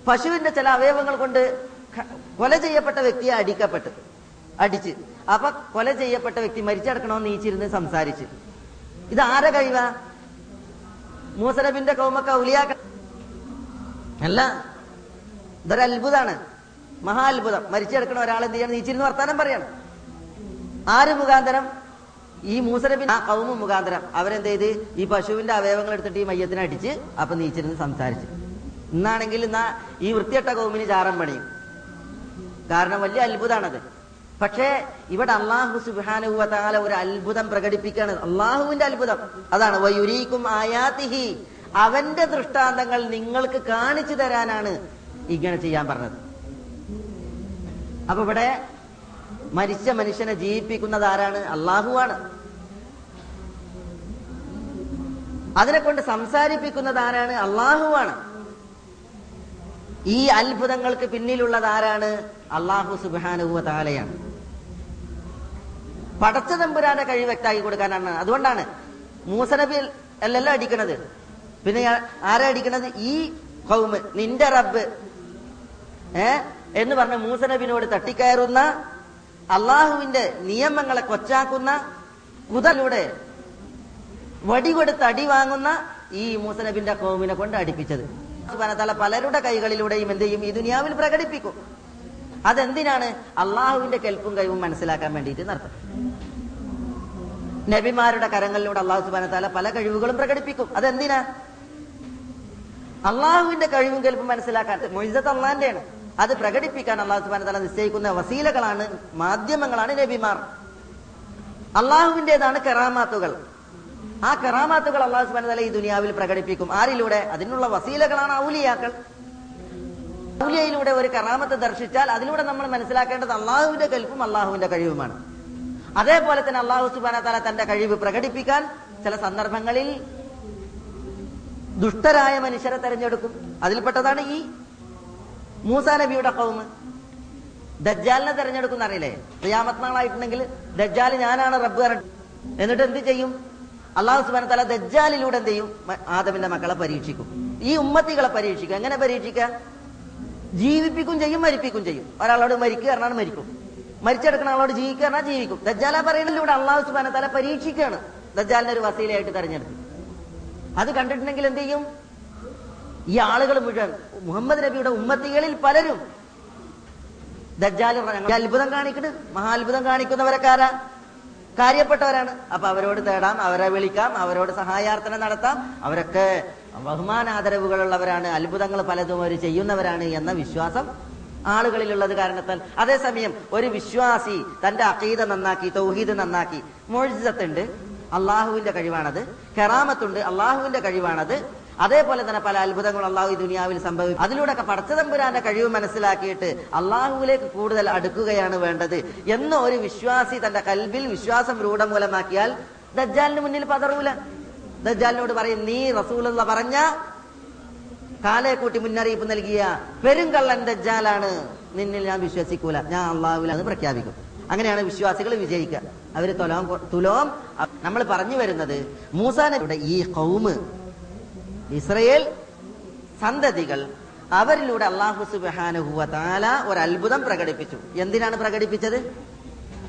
പശുവിന്റെ ചില അവയവങ്ങൾ കൊണ്ട് കൊല ചെയ്യപ്പെട്ട വ്യക്തിയെ അടിക്കപ്പെട്ട്. അടിച്ച്. അപ്പൊ കൊല ചെയ്യപ്പെട്ട വ്യക്തി മരിച്ചടക്കണമെന്ന് നീച്ചിരുന്ന് സംസാരിച്ച്. ഇത് ആരെ കഴിവാ മൂസനബിന്റെ കൗമക്ക ഉലിയാക്ക. അല്ല ഇതൊരു അത്ഭുതാണ്. മഹാ അത്ഭുതം. മരിച്ചെടുക്കണ ഒരാൾ എന്ത് ചെയ്യണം? നീച്ചിരുന്ന് വർത്താനം പറയണം. ആര് മുഖാന്തരം? ഈ മൂസനബിൻ ആ കൗമ മുഖാന്തരം. അവരെന്ത് ചെയ്ത്? ഈ പശുവിന്റെ അവയവങ്ങൾ എടുത്തിട്ട് ഈ മയ്യത്തിനെ അടിച്ച് അപ്പൊ നീച്ചിരുന്ന് സംസാരിച്ചു. ഇന്നാണെങ്കിൽ ഇന്നാ ഈ വൃത്തിയട്ട കൗമിന് ചാരം പണിയും. കാരണം വലിയ അത്ഭുതമാണത് പക്ഷേ ഇവിടെ അള്ളാഹു സുബാനുവല ഒരു അത്ഭുതം പ്രകടിപ്പിക്കുകയാണ്. അള്ളാഹുവിന്റെ അത്ഭുതം. അതാണ് വയുരീക്കും ആയാതിഹി. അവന്റെ ദൃഷ്ടാന്തങ്ങൾ നിങ്ങൾക്ക് കാണിച്ചു തരാനാണ് ഇങ്ങനെ ചെയ്യാൻ പറഞ്ഞത്. അപ്പൊ ഇവിടെ മരിച്ച മനുഷ്യനെ ജീവിപ്പിക്കുന്നത് ആരാണ്? അള്ളാഹുവാണ് അതിനെ കൊണ്ട് സംസാരിപ്പിക്കുന്നത് ആരാണ്? അള്ളാഹുവാണ് ഈ അത്ഭുതങ്ങൾക്ക് പിന്നിലുള്ളത് ആരാണ്? അള്ളാഹു സുബാനുവ താലയാണ് പടച്ച തമ്പുരാന്റെ കഴിവ് വ്യക്തമാക്കി കൊടുക്കാനാണ്. അതുകൊണ്ടാണ് മൂസനബി അല്ലല്ലോ അടിക്കണത്. പിന്നെ ആരാ അടിക്കണത്? ഈ കൗമ് നിന്റെ റബ്ബ്. ഏ? എന്ന് പറഞ്ഞ മൂസനബിനോട് തട്ടിക്കയറുന്ന അള്ളാഹുവിന്റെ നിയമങ്ങളെ കൊച്ചാക്കുന്ന കുതലൂടെ വടികൊടുത്ത് അടി വാങ്ങുന്ന ഈ മൂസനബിന്റെ കോമിനെ കൊണ്ട് അടിപ്പിച്ചത്. പല പലരുടെ കൈകളിലൂടെയും എന്ത് ചെയ്യും? ഈ ദുനിയാവിൽ പ്രകടിപ്പിക്കും. അതെന്തിനാണ്? അള്ളാഹുവിന്റെ കെൽപ്പും കഴിവും മനസ്സിലാക്കാൻ വേണ്ടിയിട്ട് നടത്തും നബിമാരുടെ കരങ്ങളിലൂടെ അള്ളാഹു സുബാന താല പല കഴിവുകളും പ്രകടിപ്പിക്കും. അതെന്തിനാ? അള്ളാഹുവിന്റെ കഴിവും കെൽപ്പും മനസ്സിലാക്കാൻ. മൊയ്സത്ത് അള്ളാന്റെയാണ് അത് പ്രകടിപ്പിക്കാൻ അള്ളാഹു സുബാന താല നിശ്ചയിക്കുന്ന വസീലകളാണ് മാധ്യമങ്ങളാണ് നബിമാർ. അള്ളാഹുവിന്റേതാണ് കെറാമാത്തുകൾ. ആ കെറാമാത്തുകൾ അള്ളാഹു സുബാന ഈ ദുനിയാവിൽ പ്രകടിപ്പിക്കും. ആരിലൂടെ? അതിനുള്ള വസീലകളാണ് ഔലിയാക്കൾ. ഔലിയയിലൂടെ ഒരു കറാമത്ത് ദർശിച്ചാൽ അതിലൂടെ നമ്മൾ മനസ്സിലാക്കേണ്ടത് അള്ളാഹുവിന്റെ കൽപ്പും അള്ളാഹുവിന്റെ കഴിവുമാണ്. അതേപോലെ തന്നെ അള്ളാഹു സുബാന താല തന്റെ കഴിവ് പ്രകടിപ്പിക്കാൻ ചില സന്ദർഭങ്ങളിൽ ദുഷ്ടരായ മനുഷ്യരെ തെരഞ്ഞെടുക്കും. അതിൽപ്പെട്ടതാണ് ഈ മൂസാ നബിയുടെ കൗമ് ദജ്ജാലിനെ തെരഞ്ഞെടുക്കുന്ന അറിയില്ലേ? റിയാമത്ത് നാളായിട്ടുണ്ടെങ്കിൽ ദജ്ജാൽ ഞാനാണ് റബ്ബ് എന്നിട്ട് എന്ത് ചെയ്യും? അള്ളാഹു സുബാന തല ദജ്ജാലിലൂടെ എന്ത് ചെയ്യും? ആദമിന്റെ മക്കളെ പരീക്ഷിക്കും. ഈ ഉമ്മത്തികളെ പരീക്ഷിക്കും. എങ്ങനെ പരീക്ഷിക്കുക? ജീവിപ്പിക്കും ചെയ്യും മരിപ്പിക്കും ചെയ്യും. ഒരാളോട് മരിക്കുക പറഞ്ഞാൽ മരിക്കും. മരിച്ചെടുക്കുന്ന ആളോട് ജീവിക്കുക പറഞ്ഞാൽ ജീവിക്കും. ദജ്ജാല പറയുന്നതിലൂടെ അള്ളാഹു സുബാന തല പരീക്ഷിക്കുകയാണ്. ദജ്ജാലിനെ ഒരു വസീലയായിട്ട് തെരഞ്ഞെടുത്തു. അത് കണ്ടിട്ടുണ്ടെങ്കിൽ എന്ത് ചെയ്യും? ഈ ആളുകൾ മുഴുവൻ മുഹമ്മദ് നബിയുടെ ഉമ്മത്തികളിൽ പലരും ഞങ്ങൾ അത്ഭുതം കാണിക്കുന്നത് മഹാത്ഭുതം കാണിക്കുന്നവരക്കാരാ കാര്യപ്പെട്ടവരാണ്. അപ്പൊ അവരോട് തേടാം അവരെ വിളിക്കാം അവരോട് സഹായാർത്ഥന നടത്താം അവരൊക്കെ ബഹുമാനാദരവുകളുള്ളവരാണ് അത്ഭുതങ്ങൾ പലതും അവർ ചെയ്യുന്നവരാണ് എന്ന വിശ്വാസം ആളുകളിലുള്ളത് കാരണത്താൽ. അതേസമയം ഒരു വിശ്വാസി തന്റെ അക്കീത നന്നാക്കി തൗഹീദ് നന്നാക്കി. മോഴ്ജിതത്തുണ്ട് അള്ളാഹുവിന്റെ കഴിവാണത്. കെറാമത്തുണ്ട് അള്ളാഹുവിന്റെ കഴിവാണത്. അതേപോലെ തന്നെ പല അത്ഭുതങ്ങളും അള്ളാഹു ഈ ദുനിയാവിൽ സംഭവിക്കും. അതിലൂടെ ഒക്കെ പടച്ചതമ്പുരാന്റെ കഴിവ് മനസ്സിലാക്കിയിട്ട് അള്ളാഹുവിലേക്ക് കൂടുതൽ അടുക്കുകയാണ് വേണ്ടത് എന്ന ഒരു വിശ്വാസി തന്റെ കൽവിൽ വിശ്വാസം രൂഢമൂലമാക്കിയാൽ ദജ്ജാലിന് മുന്നിൽ പതറൂല. ദജ്ജാലിനോട് പറയും നീ റസൂലുള്ള പറഞ്ഞ കാലയെ കൂട്ടി മുന്നറിയിപ്പ് നൽകിയ പെരുങ്കള്ളൻ ദജ്ജാലാണ്. നിന്നിൽ ഞാൻ വിശ്വസിക്കൂല. ഞാൻ അള്ളാഹുവിൽ അത് പ്രഖ്യാപിക്കും. അങ്ങനെയാണ് വിശ്വാസികൾ വിജയിക്കുക. അവർ തുലോം തുലോം നമ്മൾ പറഞ്ഞു വരുന്നത് മൂസാനയുടെ ഈ കൗമ് ഇസ്രയേൽ സന്തതികൾ അവരിലൂടെ അള്ളാഹു സുബാനുഹുവ താല ഒരു അത്ഭുതം പ്രകടിപ്പിച്ചു. എന്തിനാണ് പ്രകടിപ്പിച്ചത്?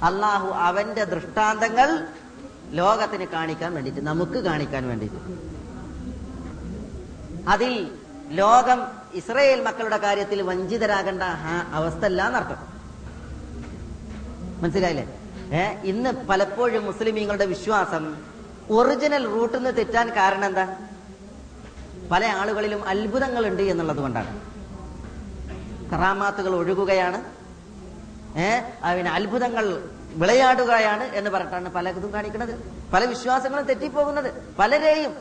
അള്ളാഹു അവന്റെ ദൃഷ്ടാന്തങ്ങൾ ലോകത്തിന് കാണിക്കാൻ വേണ്ടിയിട്ട് നമുക്ക് കാണിക്കാൻ വേണ്ടിയിട്ട്. അതിൽ ലോകം ഇസ്രയേൽ മക്കളുടെ കാര്യത്തിൽ വഞ്ചിതരാകേണ്ട അവസ്ഥ അല്ല എന്നർത്ഥം മനസ്സിലായില്ലേ? ഏ ഇന്ന് പലപ്പോഴും മുസ്ലിമീങ്ങളുടെ വിശ്വാസം ഒറിജിനൽ റൂട്ടിൽ നിന്ന് തെറ്റാൻ കാരണം എന്താ? പല ആളുകളിലും അത്ഭുതങ്ങളുണ്ട് എന്നുള്ളത് കൊണ്ടാണ്. കറാമാത്തുകൾ ഒഴുകുകയാണ്. ഏർ അതിന് അത്ഭുതങ്ങൾ വിളയാടുകയാണ് എന്ന് പറഞ്ഞിട്ടാണ് പലതും കാണിക്കുന്നത്. പല വിശ്വാസങ്ങളും തെറ്റിപ്പോകുന്നത്. പലരെയും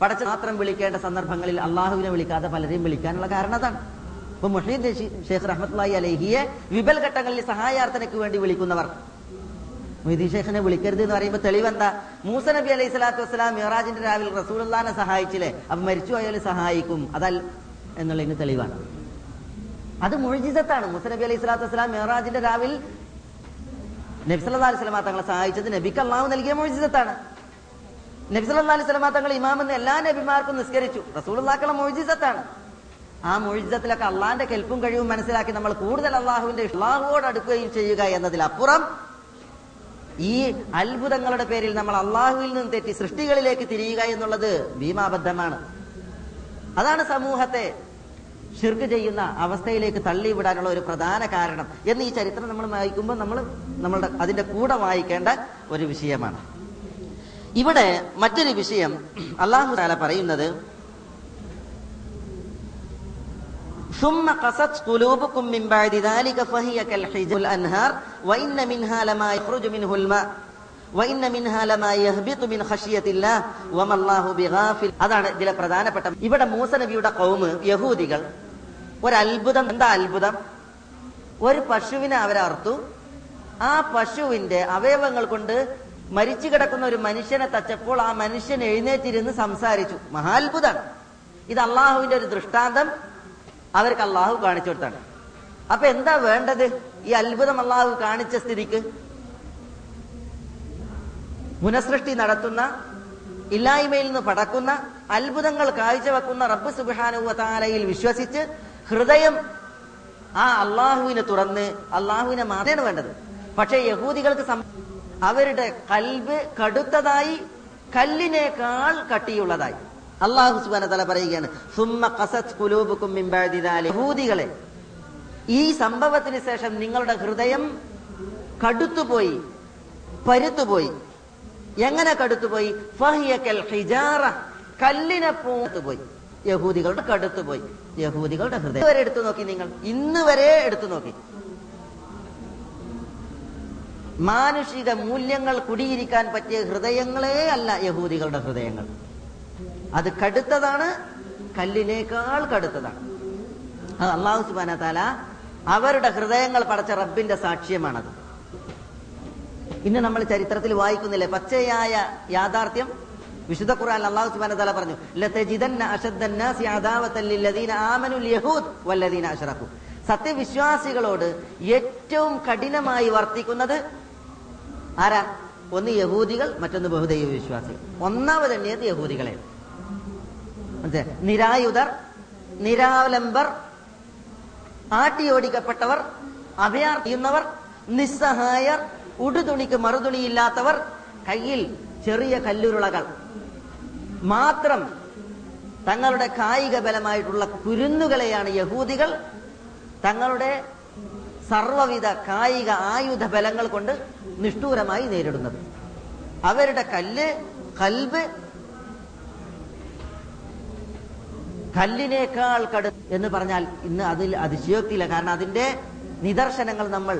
പടച്ച മാത്രം വിളിക്കേണ്ട സന്ദർഭങ്ങളിൽ അള്ളാഹുവിനെ വിളിക്കാതെ പലരെയും വിളിക്കാനുള്ള കാരണം അതാണ് ഇപ്പൊ മുഹീദ് ഷെയ്ഖ് റഹ്മത്തുള്ളാഹി അലഹിയെ വിപൽ ഘട്ടങ്ങളിൽ സഹായാർത്ഥനയ്ക്ക് വേണ്ടി വിളിക്കുന്നവർ. മൊയ്തീൻ ഷേഖിനെ വിളിക്കരുത് എന്ന് പറയുമ്പോൾ തെളിവെന്താ മൂസ നബി അലൈഹി സ്വലാത്തു വസ്സലാം മിറാജിന്റെ രാവിൽ റസൂലുള്ളാനെ സഹായിച്ചില്ലേ? അപ്പൊ മരിച്ചു പോയാൽ സഹായിക്കും. അതൽ എന്നുള്ളതിന് തെളിവാണ്. അത് മുഴുജിതത്താണ് മൂസ നബി അലൈഹി സ്വലാത്തു വസ്സലാം മിറാജിന്റെ രാവിൽ നബി സല്ലല്ലാഹു അലൈഹി തങ്ങളെ സഹായിച്ചത് നബിക്ക് അള്ളാഹു നൽകിയ മുഴുജിതത്താണ് നബി സല്ലല്ലാഹു അലൈഹി വസല്ലമ തങ്ങൾ ഇമാമെന്ന് എല്ലാ നബിമാർക്കും നിസ്കരിച്ചു. റസൂലുള്ളാക്കളെ മുഴുജിതത്താണ് ആ മുഴുജിതത്തിലൊക്കെ അള്ളാന്റെ കെൽപ്പും കഴിവും മനസ്സിലാക്കി നമ്മൾ കൂടുതൽ അള്ളാഹുവിന്റെ ഇഷ്ലാഹുവോട് അടുക്കുകയും ചെയ്യുക എന്നതിലപ്പുറം ഈ അത്ഭുതങ്ങളുടെ പേരിൽ നമ്മൾ അള്ളാഹുവിൽ നിന്ന് തെറ്റി സൃഷ്ടികളിലേക്ക് തിരിയുക എന്നുള്ളത് ഭീമാബദ്ധമാണ്. അതാണ് സമൂഹത്തെ ഷിർക്ക് ചെയ്യുന്ന അവസ്ഥയിലേക്ക് തള്ളിവിടാനുള്ള ഒരു പ്രധാന കാരണം എന്ന് ഈ ചരിത്രം നമ്മൾ വായിക്കുമ്പോൾ നമ്മൾ നമ്മളുടെ അതിന്റെ കൂടെ വായിക്കേണ്ട ഒരു വിഷയമാണ് ഇവിടെ മറ്റൊരു വിഷയം അള്ളാഹു താല പറയുന്നത് ثم قست قلوبكم من بعد ذلك فهي كالحجر الأنهار وإن منها لما يخرج منه الماء അതാണ് ഇതിലെ പ്രധാനപ്പെട്ട ഇവിടെ മൂസ നബിയുടെ കൗമ് യഹൂദികൾ. ഒരത്ഭുതം എന്താ അത്ഭുതം? ഒരു പശുവിനെ അവരർത്തു ആ പശുവിന്റെ അവയവങ്ങൾ കൊണ്ട് മരിച്ചു കിടക്കുന്ന ഒരു മനുഷ്യനെ തച്ചപ്പോൾ ആ മനുഷ്യൻ എഴുന്നേറ്റിരുന്ന് സംസാരിച്ചു. മഹാത്ഭുതമാണ് ഇത് അള്ളാഹുവിന്റെ ഒരു ദൃഷ്ടാന്തം. അവർക്ക് അള്ളാഹു കാണിച്ചു കൊടുത്താണ്. അപ്പൊ എന്താ വേണ്ടത്? ഈ അത്ഭുതം അള്ളാഹു കാണിച്ച സ്ഥിതിക്ക് പുനഃസൃഷ്ടി നടത്തുന്ന ഇല്ലായ്മയിൽ നിന്ന് പടക്കുന്ന അത്ഭുതങ്ങൾ കാഴ്ചവെക്കുന്ന റബ്ബ് സുബാനുവതാലയിൽ വിശ്വസിച്ച് ഹൃദയം ആ അള്ളാഹുവിനെ തുറന്ന് അള്ളാഹുവിനെ മാത്രമാണ് വേണ്ടത്. പക്ഷേ യഹൂദികൾക്ക് അവരുടെ കൽബ് കടുത്തതായി കല്ലിനേക്കാൾ കട്ടിയുള്ളതായി. അള്ളാഹു സുബാന തല പറയുകയാണ് സുമ്മ കസത് കുലൂബുക്കും. യഹൂദികളെ ഈ സംഭവത്തിന് ശേഷം നിങ്ങളുടെ ഹൃദയം കടുത്തുപോയി പരുത്തുപോയി. എങ്ങനെ കടുത്തുപോയി? ഹിജാറ. കല്ലിനെ പോയി യഹൂദികളുടെ കടുത്തുപോയി. യഹൂദികളുടെ ഹൃദയം. വരെ എടുത്തു നോക്കി നിങ്ങൾ. ഇന്ന് വരെ എടുത്തു നോക്കി. മാനുഷിക മൂല്യങ്ങൾ കുടിയിരിക്കാൻ പറ്റിയ ഹൃദയങ്ങളേ അല്ല യഹൂദികളുടെ ഹൃദയങ്ങൾ. അത് കടുത്തതാണ് കല്ലിനേക്കാൾ കടുത്തതാണ്. അത് അള്ളാഹു സുബാന താല അവരുടെ ഹൃദയങ്ങൾ പടച്ച റബ്ബിന്റെ സാക്ഷ്യമാണത്. ഇന്ന് നമ്മൾ ചരിത്രത്തിൽ വായിക്കുന്നില്ലേ? പച്ചയായ യാഥാർത്ഥ്യം വിശുദ്ധ ഖുർആൻ അള്ളാഹു സുബ്ഹാനഹു വതആല പറഞ്ഞു. സത്യവിശ്വാസികളോട് ഏറ്റവും കഠിനമായി വർത്തിക്കുന്നത് ആരാ? ഒന്ന് യഹൂദികൾ മറ്റൊന്ന് ബഹുദൈവ വിശ്വാസികൾ. ഒന്നാമത് എണ്ണിയത് യഹൂദികളെ നിരായുധർ നിരാവലംബർ ആട്ടിയോടിക്കപ്പെട്ടവർ അഭയാർത്ഥിയുന്നവർ നിസ്സഹായർ ഉടുതുണിക്ക് മറുതുണിയില്ലാത്തവർ കയ്യിൽ ചെറിയ കല്ലുരുളകൾ. മാത്രം തങ്ങളുടെ കായിക ബലമായിട്ടുള്ള കുരുന്നുകളെയാണ് യഹൂദികൾ. തങ്ങളുടെ സർവവിധ കായിക ആയുധ ബലങ്ങൾ കൊണ്ട് നിഷ്ഠൂരമായി നേരിടുന്നത്. അവരുടെ കല്ല് കൽബ് കല്ലിനേക്കാൾ കടു എന്ന് പറഞ്ഞാൽ ഇന്ന് അതിൽ അതിശയോക്തിയില്ല. കാരണം അതിന്റെ നിദർശനങ്ങൾ നമ്മൾ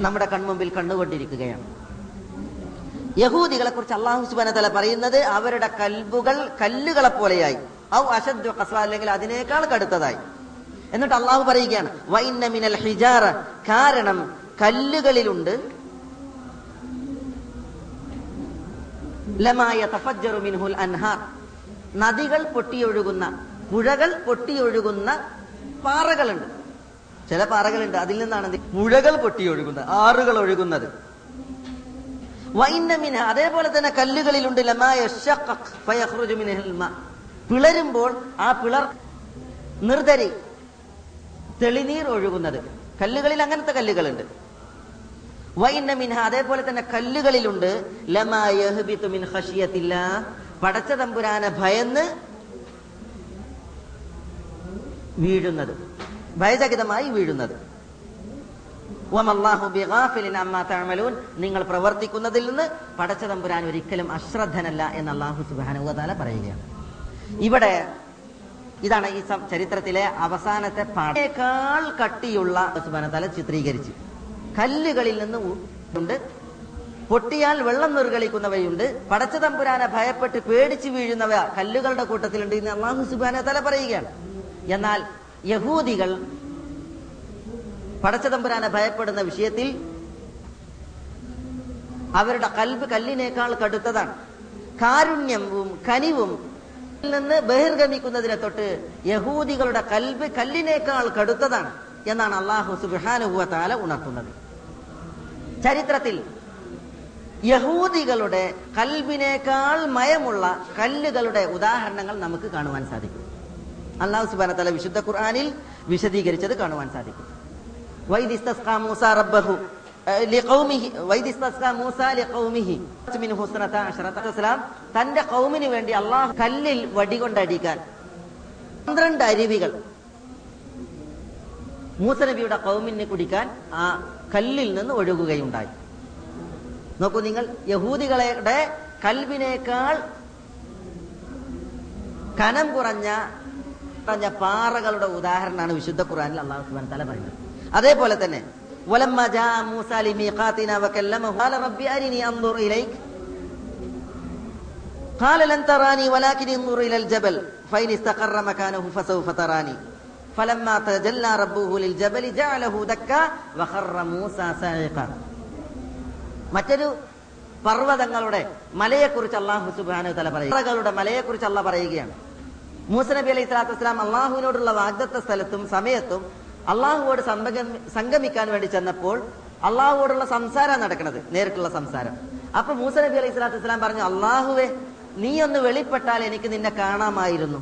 നമ്മുടെ കൺമുമ്പിൽ കണ്ടുകൊണ്ടിരിക്കുകയാണ് യഹൂദികളെ കുറിച്ച് അള്ളാഹു സുബാന തല പറയുന്നത് അവരുടെ കൽബുകൾ കല്ലുകളെ പോലെയായി. ഔ കസ്വ അല്ലെങ്കിൽ അതിനേക്കാൾ കടുത്തതായി. എന്നിട്ട് അള്ളാഹു പറയുകയാണ് വൈന്ന മിനൽ ഹിജാറ കാരണം കല്ലുകളിലുണ്ട്. ലമായ തഫജ്ജറു മിൻഹുൽ അൻഹാർ. നദികൾ പൊട്ടിയൊഴുകുന്ന പുഴകൾ പൊട്ടിയൊഴുകുന്ന പാറകളുണ്ട്. ചില പാറകളുണ്ട്. അതിൽ നിന്നാണ് എന്ത് പൊട്ടി ഒഴുകുന്നത്. ആറുകൾ ഒഴുകുന്നത്. വൈന്നമിന അതേപോലെ തന്നെ കല്ലുകളിലുണ്ട്. പിളരുമ്പോൾ ആ പിളർ നിർധരി തെളിനീർ ഒഴുകുന്നത്. കല്ലുകളിൽ അങ്ങനത്തെ കല്ലുകളുണ്ട്. വൈന്ന അതേപോലെ തന്നെ കല്ലുകളിലുണ്ട്. പടച്ച തമ്പുരാനെ ഭയന്ന് വീഴുന്നത്. ഭയചകിതമായി വീഴുന്നത്. നിങ്ങൾ പ്രവർത്തിക്കുന്നതിൽ നിന്ന് പടച്ചതമ്പുരാൻ ഒരിക്കലും അശ്രദ്ധനല്ല എന്ന് അള്ളാഹു വതആല പറയുകയാണ്. ഇവിടെ ഇതാണ് ഈ ചരിത്രത്തിലെ അവസാനത്തെ പടയേക്കാൾ കട്ടിയുള്ള സുബാനത്താല ചിത്രീകരിച്ചു. കല്ലുകളിൽ നിന്ന് ഉണ്ട്. പൊട്ടിയാൽ വെള്ളം നിർഗളിക്കുന്നവയുണ്ട്. പടച്ചതമ്പുരാനെ ഭയപ്പെട്ട് പേടിച്ചു വീഴുന്നവ കല്ലുകളുടെ കൂട്ടത്തിലുണ്ട് എന്ന് അള്ളാഹു സുബാന തല പറയുകയാണ്. എന്നാൽ യഹൂദികൾ പടച്ചതമ്പുരാനെ ഭയപ്പെടുന്ന വിഷയത്തിൽ അവരുടെ കൽബ് കല്ലിനേക്കാൾ കടുത്തതാണ്. കാരുണ്യവും കനിവും നിന്ന് ബഹിർഗമിക്കുന്നതിനെ തൊട്ട് യഹൂദികളുടെ കൽബ് കല്ലിനേക്കാൾ കടുത്തതാണ് എന്നാണ് അള്ളാഹു സുബാനുഹുവ താല ഉണർത്തുന്നത്. ചരിത്രത്തിൽ യഹൂദികളുടെ കൽബിനേക്കാൾ മയമുള്ള കല്ലുകളുടെ ഉദാഹരണങ്ങൾ നമുക്ക് കാണുവാൻ സാധിക്കും. അള്ളാഹു സുബാന തല വിശുദ്ധ ഖുർആാനിൽ വിശദീകരിച്ചത് കാണുവാൻ സാധിക്കും. തന്റെ കൗമിന് വേണ്ടി അള്ളാഹു കല്ലിൽ വടികൊണ്ടടിക്കാൻ പന്ത്രണ്ട് അരുവികൾ മൂസ നബിയുടെ കൗമിന് കുടിക്കാൻ ആ കല്ലിൽ നിന്ന് ഒഴുകുകയുണ്ടായി. നോക്കൂ നിങ്ങൾ യഹൂദികളുടെ കൽവിനേക്കാൾ കനം കുറഞ്ഞ കുറഞ്ഞ പാറകളുടെ ഉദാഹരണമാണ് വിശുദ്ധ ഖുർആനിൽ അള്ളാഹു സുബ്ഹാനഹു തആല പറയുന്നത് അതേപോലെ തന്നെ ولما جاء موسى لميقاتنا وكلمه قال ربي أرني أنظر إليك قال لن تراني ولكن انظر إلى الجبل فإن استقر مكانه فسوف تراني فلما تجلى ربه للجبل جعله دكا وخر موسى صاعقا മറ്റൊരു പർവ്വതങ്ങളുടെ മലയെക്കുറിച്ച് അള്ളാഹു സുബാനു തല പറയുക മലയെക്കുറിച്ച് അള്ളാഹ് പറയുകയാണ് മൂസ നബി അലൈഹി സ്വലാത്തു വസ്സലാം അള്ളാഹുവിനോടുള്ള വാഗ്ദത്ത സ്ഥലത്തും സമയത്തും അള്ളാഹുവോട് സംഗമി- സംഗമിക്കാൻ വേണ്ടി ചെന്നപ്പോൾ അള്ളാഹുവോടുള്ള സംസാരം നടക്കുന്നത് നേരിട്ടുള്ള സംസാരം. അപ്പൊ മൂസ നബി അലൈഹി സ്വലാത്തു വസ്സലാം പറഞ്ഞു അള്ളാഹുവെ നീ ഒന്ന് വെളിപ്പെട്ടാൽ എനിക്ക് നിന്നെ കാണാമായിരുന്നു.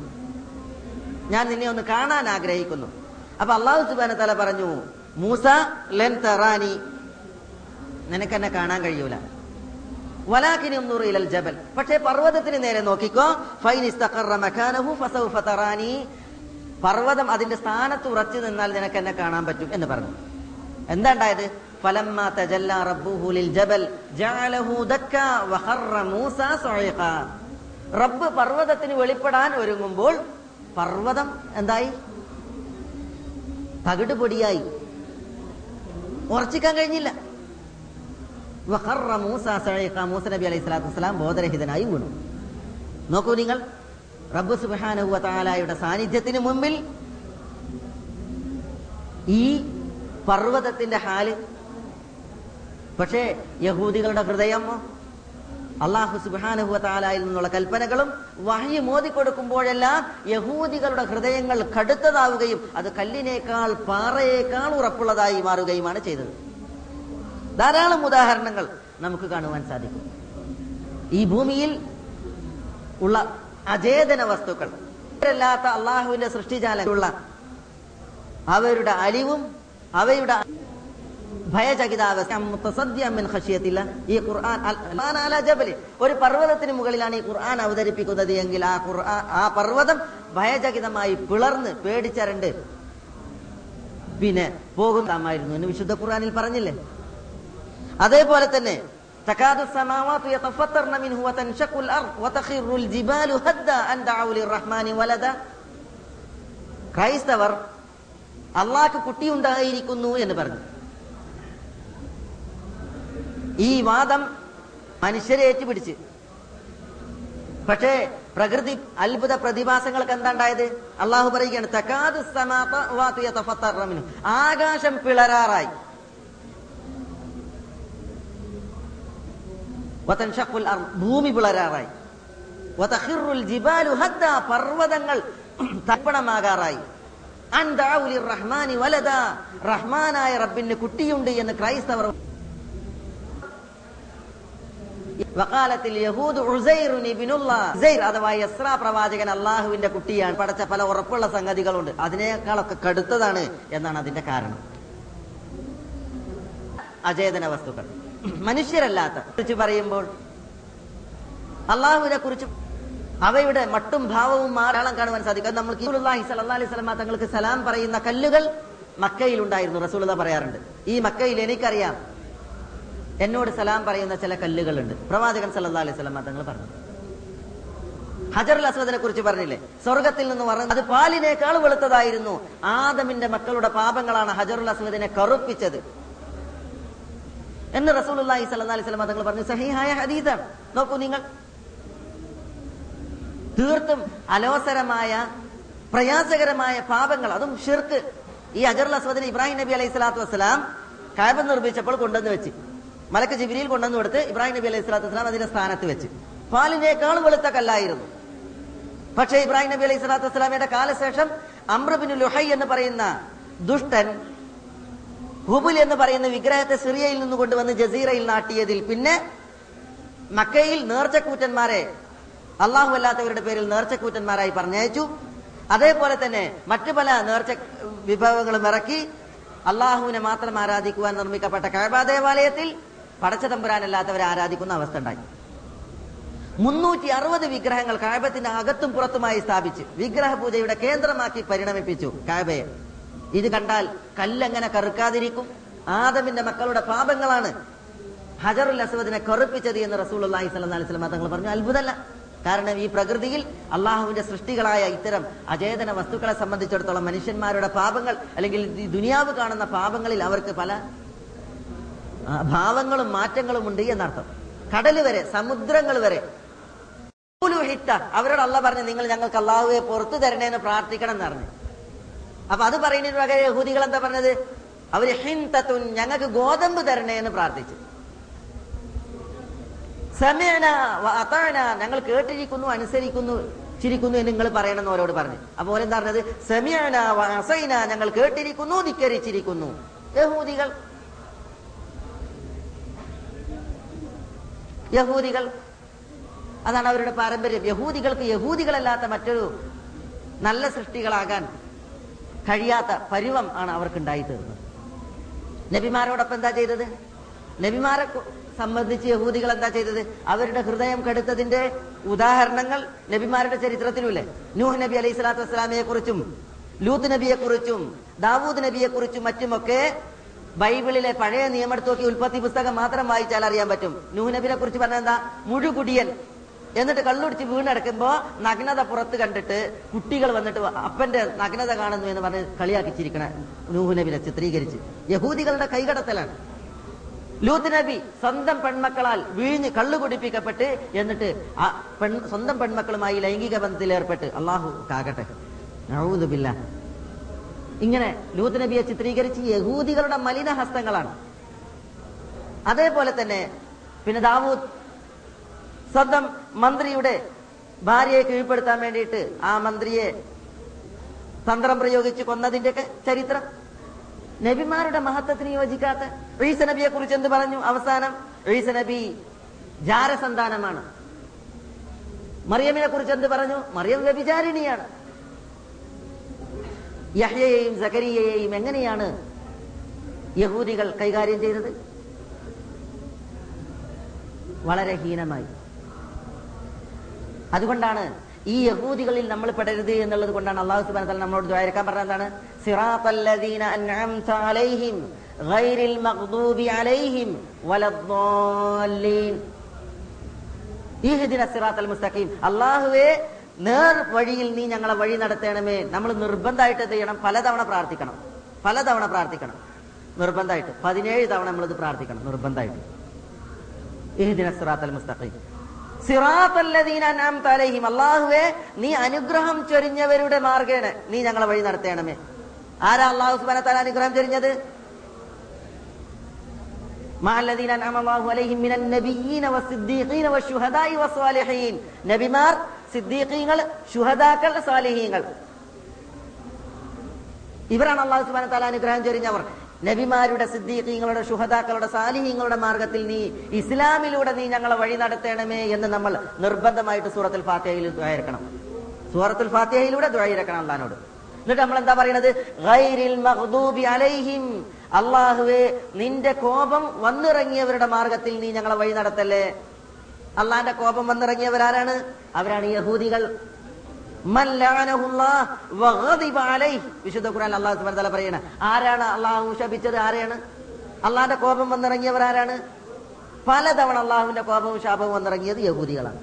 ഞാൻ നിന്നെ ഒന്ന് കാണാൻ ആഗ്രഹിക്കുന്നു. അപ്പൊ അള്ളാഹു സുബാന തല പറഞ്ഞു മൂസ ലെൻ തറാനി. നിനക്കെന്നെ കാണാൻ കഴിയൂല. ജബൽ. പക്ഷേ പർവതത്തിന് നേരെ നോക്കിക്കോ ഫൈൻ പർവതം അതിന്റെ സ്ഥാനത്ത് ഉറച്ചു നിന്നാൽ നിനക്ക് എന്നെ കാണാൻ പറ്റും എന്ന് പറഞ്ഞു. എന്താണ്ടായത് റബ്ബ് പർവതത്തിന് വെളിപ്പെടാൻ ഒരുങ്ങുമ്പോൾ പർവതം എന്തായി? തകിടുപൊടിയായി. ഉറച്ചിക്കാൻ കഴിഞ്ഞില്ല. വഖറ മൂസ നബി അലൈഹി സ്വലാത്തു വസ്സലാം ബോധരഹിതനായി വീണു. നോക്കൂ നിങ്ങൾ റബ്ബ് സുബ്ഹാനഹു വ തആലയുടെ സാന്നിധ്യത്തിന് മുമ്പിൽ ഈ പർവതത്തിന്റെ ഹാൽ പക്ഷേ യഹൂദികളുടെ ഹൃദയം അള്ളാഹു സുബാനുഹുവ നിന്നുള്ള കൽപ്പനകളും വഹി മോദി കൊടുക്കുമ്പോഴെല്ലാം യഹൂദികളുടെ ഹൃദയങ്ങൾ കടുത്തതാവുകയും അത് കല്ലിനേക്കാൾ പാറയേക്കാൾ ഉറപ്പുള്ളതായി മാറുകയുമാണ് ചെയ്തത്. ധാരാളം ഉദാഹരണങ്ങൾ നമുക്ക് കാണുവാൻ സാധിക്കും. ഈ ഭൂമിയിൽ ഉള്ള അചേതന വസ്തുക്കൾ അല്ലാത്ത അള്ളാഹുവിന്റെ സൃഷ്ടിജാലുള്ള അവരുടെ അലിവും അവയുടെ ഭയചകിതാവസ്ഥ ഈ ഖുർആൻ ഒരു പർവതത്തിന് മുകളിലാണ് ഈ ഖുർആൻ അവതരിപ്പിക്കുന്നത് എങ്കിൽ ആ ഖുർആൻ ആ പർവതം ഭയചകിതമായി പിളർന്ന് പേടിച്ചരണ്ട്. പിന്നെ പോകുന്നതാമായിരുന്നു എന്ന് വിശുദ്ധ ഖുർആനിൽ പറഞ്ഞില്ലേ? അതേപോലെ തന്നെ ക്രൈസ്തവർ അള്ളാഹ് കുട്ടി ഉണ്ടായിരിക്കുന്നു എന്ന് പറഞ്ഞു. ഈ വാദം മനുഷ്യരെ ഏറ്റുപിടിച്ച്. പക്ഷേ പ്രകൃതി അത്ഭുത പ്രതിഭാസങ്ങൾക്ക് എന്താണ്ടായത്? അള്ളാഹു പറയുകയാണ് ആകാശം പിളരാറായി. ഭൂമി പിളരാറായി. പർവതങ്ങൾ തപ്പണമാകാറായി റഹ്മാനി വലത റഹ്മാനായ റബ്ബിന് കുട്ടിയുണ്ട് എന്ന് ക്രൈസ്തവർ വക്കാലത്തിൽ യഹൂദ് അഥവാ യസ്ര പ്രവാചകൻ അള്ളാഹുവിന്റെ കുട്ടിയാണ്. പഠിച്ച പല ഉറപ്പുള്ള സംഗതികളുണ്ട്. അതിനേക്കാളൊക്കെ കടുത്തതാണ് എന്നാണ് അതിന്റെ കാരണം. അചേതന വസ്തുക്കൾ. മനുഷ്യരല്ലാത്ത. കുറിച്ച് പറയുമ്പോൾ അള്ളാഹുവിനെ കുറിച്ച് അവയുടെ മട്ടും ഭാവവും മാറാളം കാണുവാൻ സാധിക്കും. അത് നമ്മൾ അലൈഹി വസല്ലം തങ്ങൾക്ക് സലാം പറയുന്ന കല്ലുകൾ മക്കയിൽ ഉണ്ടായിരുന്നു റസൂലത പറയാറുണ്ട്. ഈ മക്കയിൽ എനിക്കറിയാം എന്നോട് സലാം പറയുന്ന ചില കല്ലുകളുണ്ട്. പ്രവാചകൻ സല്ലാ അലൈഹി സ്വലാ തങ്ങൾ പറഞ്ഞു. ഹജറുൽ അസ്വദിനെ കുറിച്ച് പറഞ്ഞില്ലേ? സ്വർഗത്തിൽ നിന്ന് പറഞ്ഞു അത് പാലിനേക്കാൾ വെളുത്തതായിരുന്നു. ആദമിന്റെ മക്കളുടെ പാപങ്ങളാണ് ഹജറുൽ അസ്വദിനെ കറുപ്പിച്ചത്. എന്ന് റസൂൽ അലൈഹി സല്ലാ അലൈഹി സ്വലമ തങ്ങൾ പറഞ്ഞു. സഹിഹായ ഹദീസാണ്. നോക്കൂ നിങ്ങൾ. തീർത്തും അലോസരമായ പ്രയാസകരമായ പാപങ്ങൾ അതും ഷിർക്ക്. ഈ അജറുൽ അസ്വദിന് ഇബ്രാഹിം നബി അലൈഹി സ്വലാത്തു വസ്സലാം കാബ നിർമ്മിച്ചപ്പോൾ കൊണ്ടുവന്ന് വെച്ച്. മലക്ക് ജിബിരിയിൽ കൊണ്ടുവന്ന് കൊടുത്ത് ഇബ്രാഹിം നബി അലൈഹി സ്വലാത്തു വസ്സലാം അതിന്റെ സ്ഥാനത്ത് വെച്ച്. പാലിനേക്കാൾ വെളുത്ത കല്ലായിരുന്നു പക്ഷേ ഇബ്രാഹിം നബി അലൈഹി സ്വലാത്തു വസ്സലാമിയുടെ കാലശേഷം അമ്രബിൻ ലുഹൈ എന്ന് പറയുന്ന ദുഷ്ടൻ ഹുബുൽ എന്ന് പറയുന്ന വിഗ്രഹത്തെ സിറിയയിൽ നിന്ന് കൊണ്ടുവന്ന് ജസീറയിൽ നാട്ടിയതിൽ പിന്നെ മക്കയിൽ നേർച്ചക്കൂറ്റന്മാരെ അള്ളാഹു അല്ലാത്തവരുടെ പേരിൽ നേർച്ചക്കൂറ്റന്മാരായി പറഞ്ഞയച്ചു. അതേപോലെ തന്നെ മറ്റു പല നേർച്ച വിഭവങ്ങളും ഇറക്കി അള്ളാഹുവിനെ മാത്രം ആരാധിക്കുവാൻ നിർമ്മിക്കപ്പെട്ട കഴബ ദേവാലയത്തിൽ പടച്ചതമ്പുരാനല്ലാത്തവരെ ആരാധിക്കുന്ന അവസ്ഥ ഉണ്ടായി. മുന്നൂറ്റി അറുപത് വിഗ്രഹങ്ങൾ കായബത്തിന്റെ അകത്തും പുറത്തുമായി സ്ഥാപിച്ച് വിഗ്രഹ പൂജയുടെ കേന്ദ്രമാക്കി പരിണമിപ്പിച്ചു കായബയെ ഇത് കണ്ടാൽ കല്ലെങ്ങനെ കറുക്കാതിരിക്കും. ആദമിന്റെ മക്കളുടെ പാപങ്ങളാണ് ഹജറുൽ അസ്വദിനെ കറുപ്പിച്ചത് എന്ന് റസൂൽ അള്ളാഹി സ്വലം അലിസ്ലാം തങ്ങൾ പറഞ്ഞു. അത്ഭുതമല്ല. കാരണം ഈ പ്രകൃതിയിൽ അള്ളാഹുവിന്റെ സൃഷ്ടികളായ ഇത്തരം അചേതന വസ്തുക്കളെ സംബന്ധിച്ചിടത്തോളം മനുഷ്യന്മാരുടെ പാപങ്ങൾ അല്ലെങ്കിൽ ഈ ദുനിയാവ് കാണുന്ന പാപങ്ങളിൽ അവർക്ക് പല ഭാവങ്ങളും മാറ്റങ്ങളും ഉണ്ട് എന്നർത്ഥം. കടൽ വരെ സമുദ്രങ്ങൾ വരെ. അവരോട് അല്ല പറഞ്ഞു നിങ്ങൾ ഞങ്ങൾക്ക് അള്ളാഹുവെ പുറത്തു തരണേന്ന് പ്രാർത്ഥിക്കണം പറഞ്ഞു. അപ്പൊ അത് പറയുന്നതിന് പകരം യഹൂദികൾ എന്താ പറഞ്ഞത്? അവർ ഹിന്തത്തുൻ ഞങ്ങൾക്ക് ഗോതമ്പ് തരണേ എന്ന് പ്രാർത്ഥിച്ചു. സമയന അതാന ഞങ്ങൾ കേട്ടിരിക്കുന്നു അനുസരിക്കുന്നു ചിരിക്കുന്നു എന്ന് നിങ്ങൾ പറയണമെന്ന് അവരോട് പറഞ്ഞു. അപ്പോൾ എന്താ പറഞ്ഞത്? സമയന അസൈന ഞങ്ങൾ കേട്ടിരിക്കുന്നു ധിക്കരിച്ചിരിക്കുന്നു. യഹൂദികൾ. യഹൂദികൾ. അതാണ് അവരുടെ പാരമ്പര്യം. യഹൂദികൾക്ക് യഹൂദികളല്ലാത്ത മറ്റൊരു നല്ല സൃഷ്ടികളാകാൻ കഴിയാത്ത പരിവം ആണ് അവർക്ക് ഉണ്ടായിത്തീർന്നത് നബിമാരോടൊപ്പം എന്താ ചെയ്തത്? നബിമാരെ സംബന്ധിച്ച് യഹൂദികൾ എന്താ ചെയ്തത്? അവരുടെ ഹൃദയം കെടുത്തതിന്റെ ഉദാഹരണങ്ങൾ നബിമാരുടെ ചരിത്രത്തിലുമില്ലേ? നൂഹ് നബി അലൈഹി സ്വലാത്തു വസ്സലാമയെ കുറിച്ചും ലൂത്ത് നബിയെ കുറിച്ചും ദാവൂദ് നബിയെ കുറിച്ചും മറ്റുമൊക്കെ ബൈബിളിലെ പഴയ നിയമം ഉൽപ്പത്തി പുസ്തകം മാത്രം വായിച്ചാൽ അറിയാൻ പറ്റും. നൂഹ് നബിനെ കുറിച്ച് പറഞ്ഞ എന്താ? മുഴുകുടിയൻ. എന്നിട്ട് കള്ളുടിച്ച് വീണടക്കുമ്പോ നഗ്നത പുറത്ത് കണ്ടിട്ട് കുട്ടികൾ വന്നിട്ട് അപ്പന്റെ നഗ്നത കാണുന്നു എന്ന് പറഞ്ഞ് കളിയാക്കിച്ചിരിക്കണ നൂഹ് നബിനെ ചിത്രീകരിച്ച്. യഹൂദികളുടെ കൈകടത്തലാണ്. ലൂത്ത് നബി സ്വന്തം പെൺമക്കളാൽ വീഞ്ഞ് കള്ളു കുടിപ്പിക്കപ്പെട്ട് എന്നിട്ട് ആ പെൺ സ്വന്തം പെൺമക്കളുമായി ലൈംഗിക ബന്ധത്തിൽ ഏർപ്പെട്ട്. അള്ളാഹു കാകട്ടെ നഊദുബില്ല ഇങ്ങനെ ലൂത്ത് നബിയെ ചിത്രീകരിച്ച് യഹൂദികളുടെ മലിന ഹസ്തങ്ങളാണ് അതേപോലെ തന്നെ പിന്നെ ദാവൂദ് സ്വന്തം മന്ത്രിയുടെ ഭാര്യയെ കീഴ്പ്പെടുത്താൻ വേണ്ടിയിട്ട് ആ മന്ത്രിയെ തന്ത്രം പ്രയോഗിച്ച് കൊന്നതിന്റെയൊക്കെ ചരിത്രം. നബിമാരുടെ മഹത്വത്തിന് യോജിക്കാത്ത ഈസ നബിയെ കുറിച്ച് എന്ത് പറഞ്ഞു? അവസാനം ഈസ നബി ജാരസന്താനമാണ്. മറിയമിനെ കുറിച്ച് എന്ത് പറഞ്ഞു? മറിയം വ്യഭിചാരിണിയാണ്. യഹ്യയെയും സക്കരിയയെയും എങ്ങനെയാണ് യഹൂദികൾ കൈകാര്യം ചെയ്തത്? വളരെ ഹീനമായി. അതുകൊണ്ടാണ് ഈ യഹൂദികളിൽ നമ്മൾ പെടരുത് എന്നുള്ളത് കൊണ്ടാണ് അള്ളാഹു സുബാന തല നമ്മളോട് ദ്വാരക്കാൻ പറഞ്ഞത് എന്താണ്? അൻഅംത അലൈഹിം ഗൈറിൽ മഗ്ദൂബി അലൈഹിം വലദ്ദാല്ലീൻ. ഈഹ്ദിന സിറാത്തൽ മുസ്തഖീം. അള്ളാഹുവേ നേർ വഴിയിൽ നീ ഞങ്ങളെ വഴി നടത്തണമേ. നമ്മൾ നിർബന്ധമായിട്ട് ചെയ്യണം? പലതവണ പ്രാർത്ഥിക്കണം. പലതവണ പ്രാർത്ഥിക്കണം. നിർബന്ധമായിട്ട്. പതിനേഴ് തവണ നമ്മൾ ഇത് പ്രാർത്ഥിക്കണം. നിർബന്ധമായിട്ട്. ഇഹ്ദിന സിറാത്തൽ മുസ്തഖീം. സിറാത്തല്ലദീനാം അള്ളാഹുവെ നീ അനുഗ്രഹം ചൊരിഞ്ഞവരുടെ മാർഗേണ് നീ ഞങ്ങളെ വഴി നടത്തേണമേ. ആരാ അള്ളാഹു സുബാന താല അനുഗ്രഹം ചൊരിഞ്ഞത്? നബിമാർ സിദ്ദീഖീങ്ങൾ ഇവരാണ് അള്ളാഹു സുബാന താല അനുഗ്രഹം ചൊരിഞ്ഞവർ. നബിമാരുടെ സിദ്ദീഖീങ്ങളുടെ ശുഹദാക്കളുടെ സാലിഹീങ്ങളുടെ മാർഗത്തിൽ നീ ഇസ്ലാമിലൂടെ നീ ഞങ്ങളെ വഴി നടത്തണമേ എന്ന് നമ്മൾ നിർബന്ധമായിട്ട് സൂറത്തുൽ ഫാത്തിഹയിൽ ദുഴയിരക്കണം സൂറത്തുൽ ഫാത്തിഹയിലൂടെ ദുഴയിരക്കണം അള്ളഹാനോട് എന്നിട്ട് നമ്മൾ എന്താ മഗ്ദൂബി അലൈഹിം. അള്ളാഹുവെ നിന്റെ കോപം വന്നിറങ്ങിയവരുടെ മാർഗത്തിൽ നീ ഞങ്ങളെ വഴി നടത്തല്ലേ? അള്ളാന്റെ കോപം വന്നിറങ്ങിയവരാരാണ്? അവരാണ് യഹൂദികൾ മൻ ലഅനഹുല്ലാഹ് വഗദിബ അലൈഹി. വിശുദ്ധ ഖുർആൻ അള്ളാഹു വ തആല പറയണ. ആരാണ് അള്ളാഹു ശപിച്ചത്? ആരെയാണ്? അള്ളാഹിന്റെ കോപം വന്നിറങ്ങിയവർ ആരാണ്? പലതവണ അള്ളാഹുവിന്റെ കോപവും ശാപവും വന്നിറങ്ങിയത് യഹൂദികളാണ്.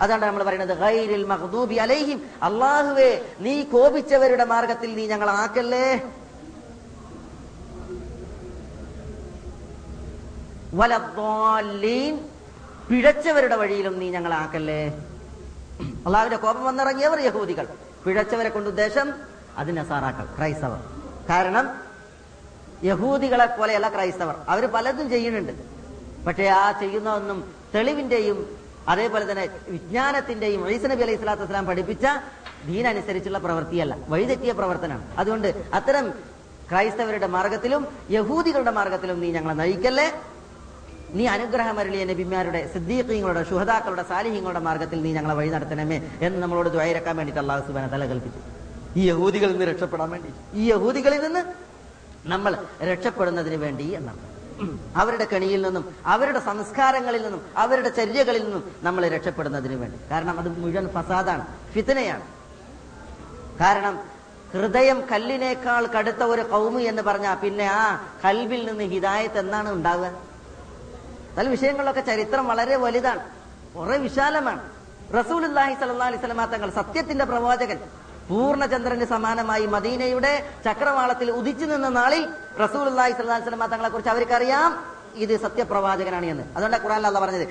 അതാണ് നമ്മൾ പറയുന്നത് ഗൈരിൽ മഹദൂബി അലൈഹിം അള്ളാഹുവേ നീ കോപിച്ചവരുടെ മാർഗത്തിൽ നീ ഞങ്ങൾ ആക്കല്ലേ? വലദ്ദാല്ലീൻ പിഴച്ചവരുടെ വഴിയിലും നീ ഞങ്ങളെ ആക്കല്ലേ? അള്ളാഹുവിന്റെ കോപം വന്നിറങ്ങിയവർ യഹൂദികൾ. പിഴച്ചവരെ കൊണ്ട് ഉദ്ദേശം അത് നസാറാക്കൾ ക്രൈസ്തവർ. കാരണം യഹൂദികളെ പോലെയല്ല ക്രൈസ്തവർ. അവർ പലതും ചെയ്യുന്നുണ്ട്. പക്ഷേ ആ ചെയ്യുന്നതൊന്നും തെളിവിന്റെയും അതേപോലെ തന്നെ വിജ്ഞാനത്തിന്റെയും ഈസ നബി അലൈഹി സ്വലാത്തു വസ്സലാം പഠിപ്പിച്ച ദീനനുസരിച്ചുള്ള പ്രവൃത്തിയല്ല വഴിതെറ്റിയ പ്രവർത്തനമാണ്. അതുകൊണ്ട് അത്തരം ക്രൈസ്തവരുടെ മാർഗത്തിലും യഹൂദികളുടെ മാർഗത്തിലും നീ ഞങ്ങളെ നയിക്കല്ലേ? നീ അനുഗ്രഹം അരളിയ നബിമാരുടെ സിദ്ദീഖീങ്ങളുടെ ശുഹദാക്കളുടെ സാലിഹീങ്ങളുടെ മാർഗത്തിൽ നീ ഞങ്ങളെ വഴി നടത്തണമേ എന്ന് നമ്മളോട് ദ്വൈരക്കാൻ വേണ്ടിയിട്ട് അള്ളാഹു സുബാന തല കൽപ്പിച്ചു. ഈ യഹൂദികളിൽ നിന്ന് രക്ഷപ്പെടാൻ വേണ്ടി. ഈ യഹൂദികളിൽ നിന്ന് നമ്മൾ രക്ഷപ്പെടുന്നതിന് വേണ്ടി എന്നാണ്. അവരുടെ കണിയിൽ നിന്നും അവരുടെ സംസ്കാരങ്ങളിൽ നിന്നും അവരുടെ ചര്യകളിൽ നിന്നും നമ്മൾ രക്ഷപ്പെടുന്നതിന് വേണ്ടി. കാരണം അത് മുഴുവൻ ഫസാദാണ് ഫിത്തനയാണ് കാരണം ഹൃദയം കല്ലിനേക്കാൾ കടുത്ത ഒരു കൗമു എന്ന് പറഞ്ഞാൽ പിന്നെ ആ കൽബിൽ നിന്ന് ഹിദായത്ത് എന്നാണ് ഉണ്ടാവുക? പല വിഷയങ്ങളിലൊക്കെ ചരിത്രം വളരെ വലുതാണ്. കുറെ വിശാലമാണ്. റസൂലുല്ലാഹി സല്ലല്ലാഹു അലൈഹി വസല്ലമ തങ്ങൾ സത്യത്തിന്റെ പ്രവാചകൻ പൂർണചന്ദ്രന് സമാനമായി മദീനയുടെ ചക്രവാളത്തിൽ ഉദിച്ചു നിന്ന നാളിൽ റസൂൽ അല്ലാഹി അലൈഹി വസല്ലമ തങ്ങളെ കുറിച്ച് അവർക്കറിയാം. ഇത് സത്യപ്രവാചകനാണ് എന്ന്. അതുകൊണ്ട് ഖുറാൻ അല്ല പറഞ്ഞത്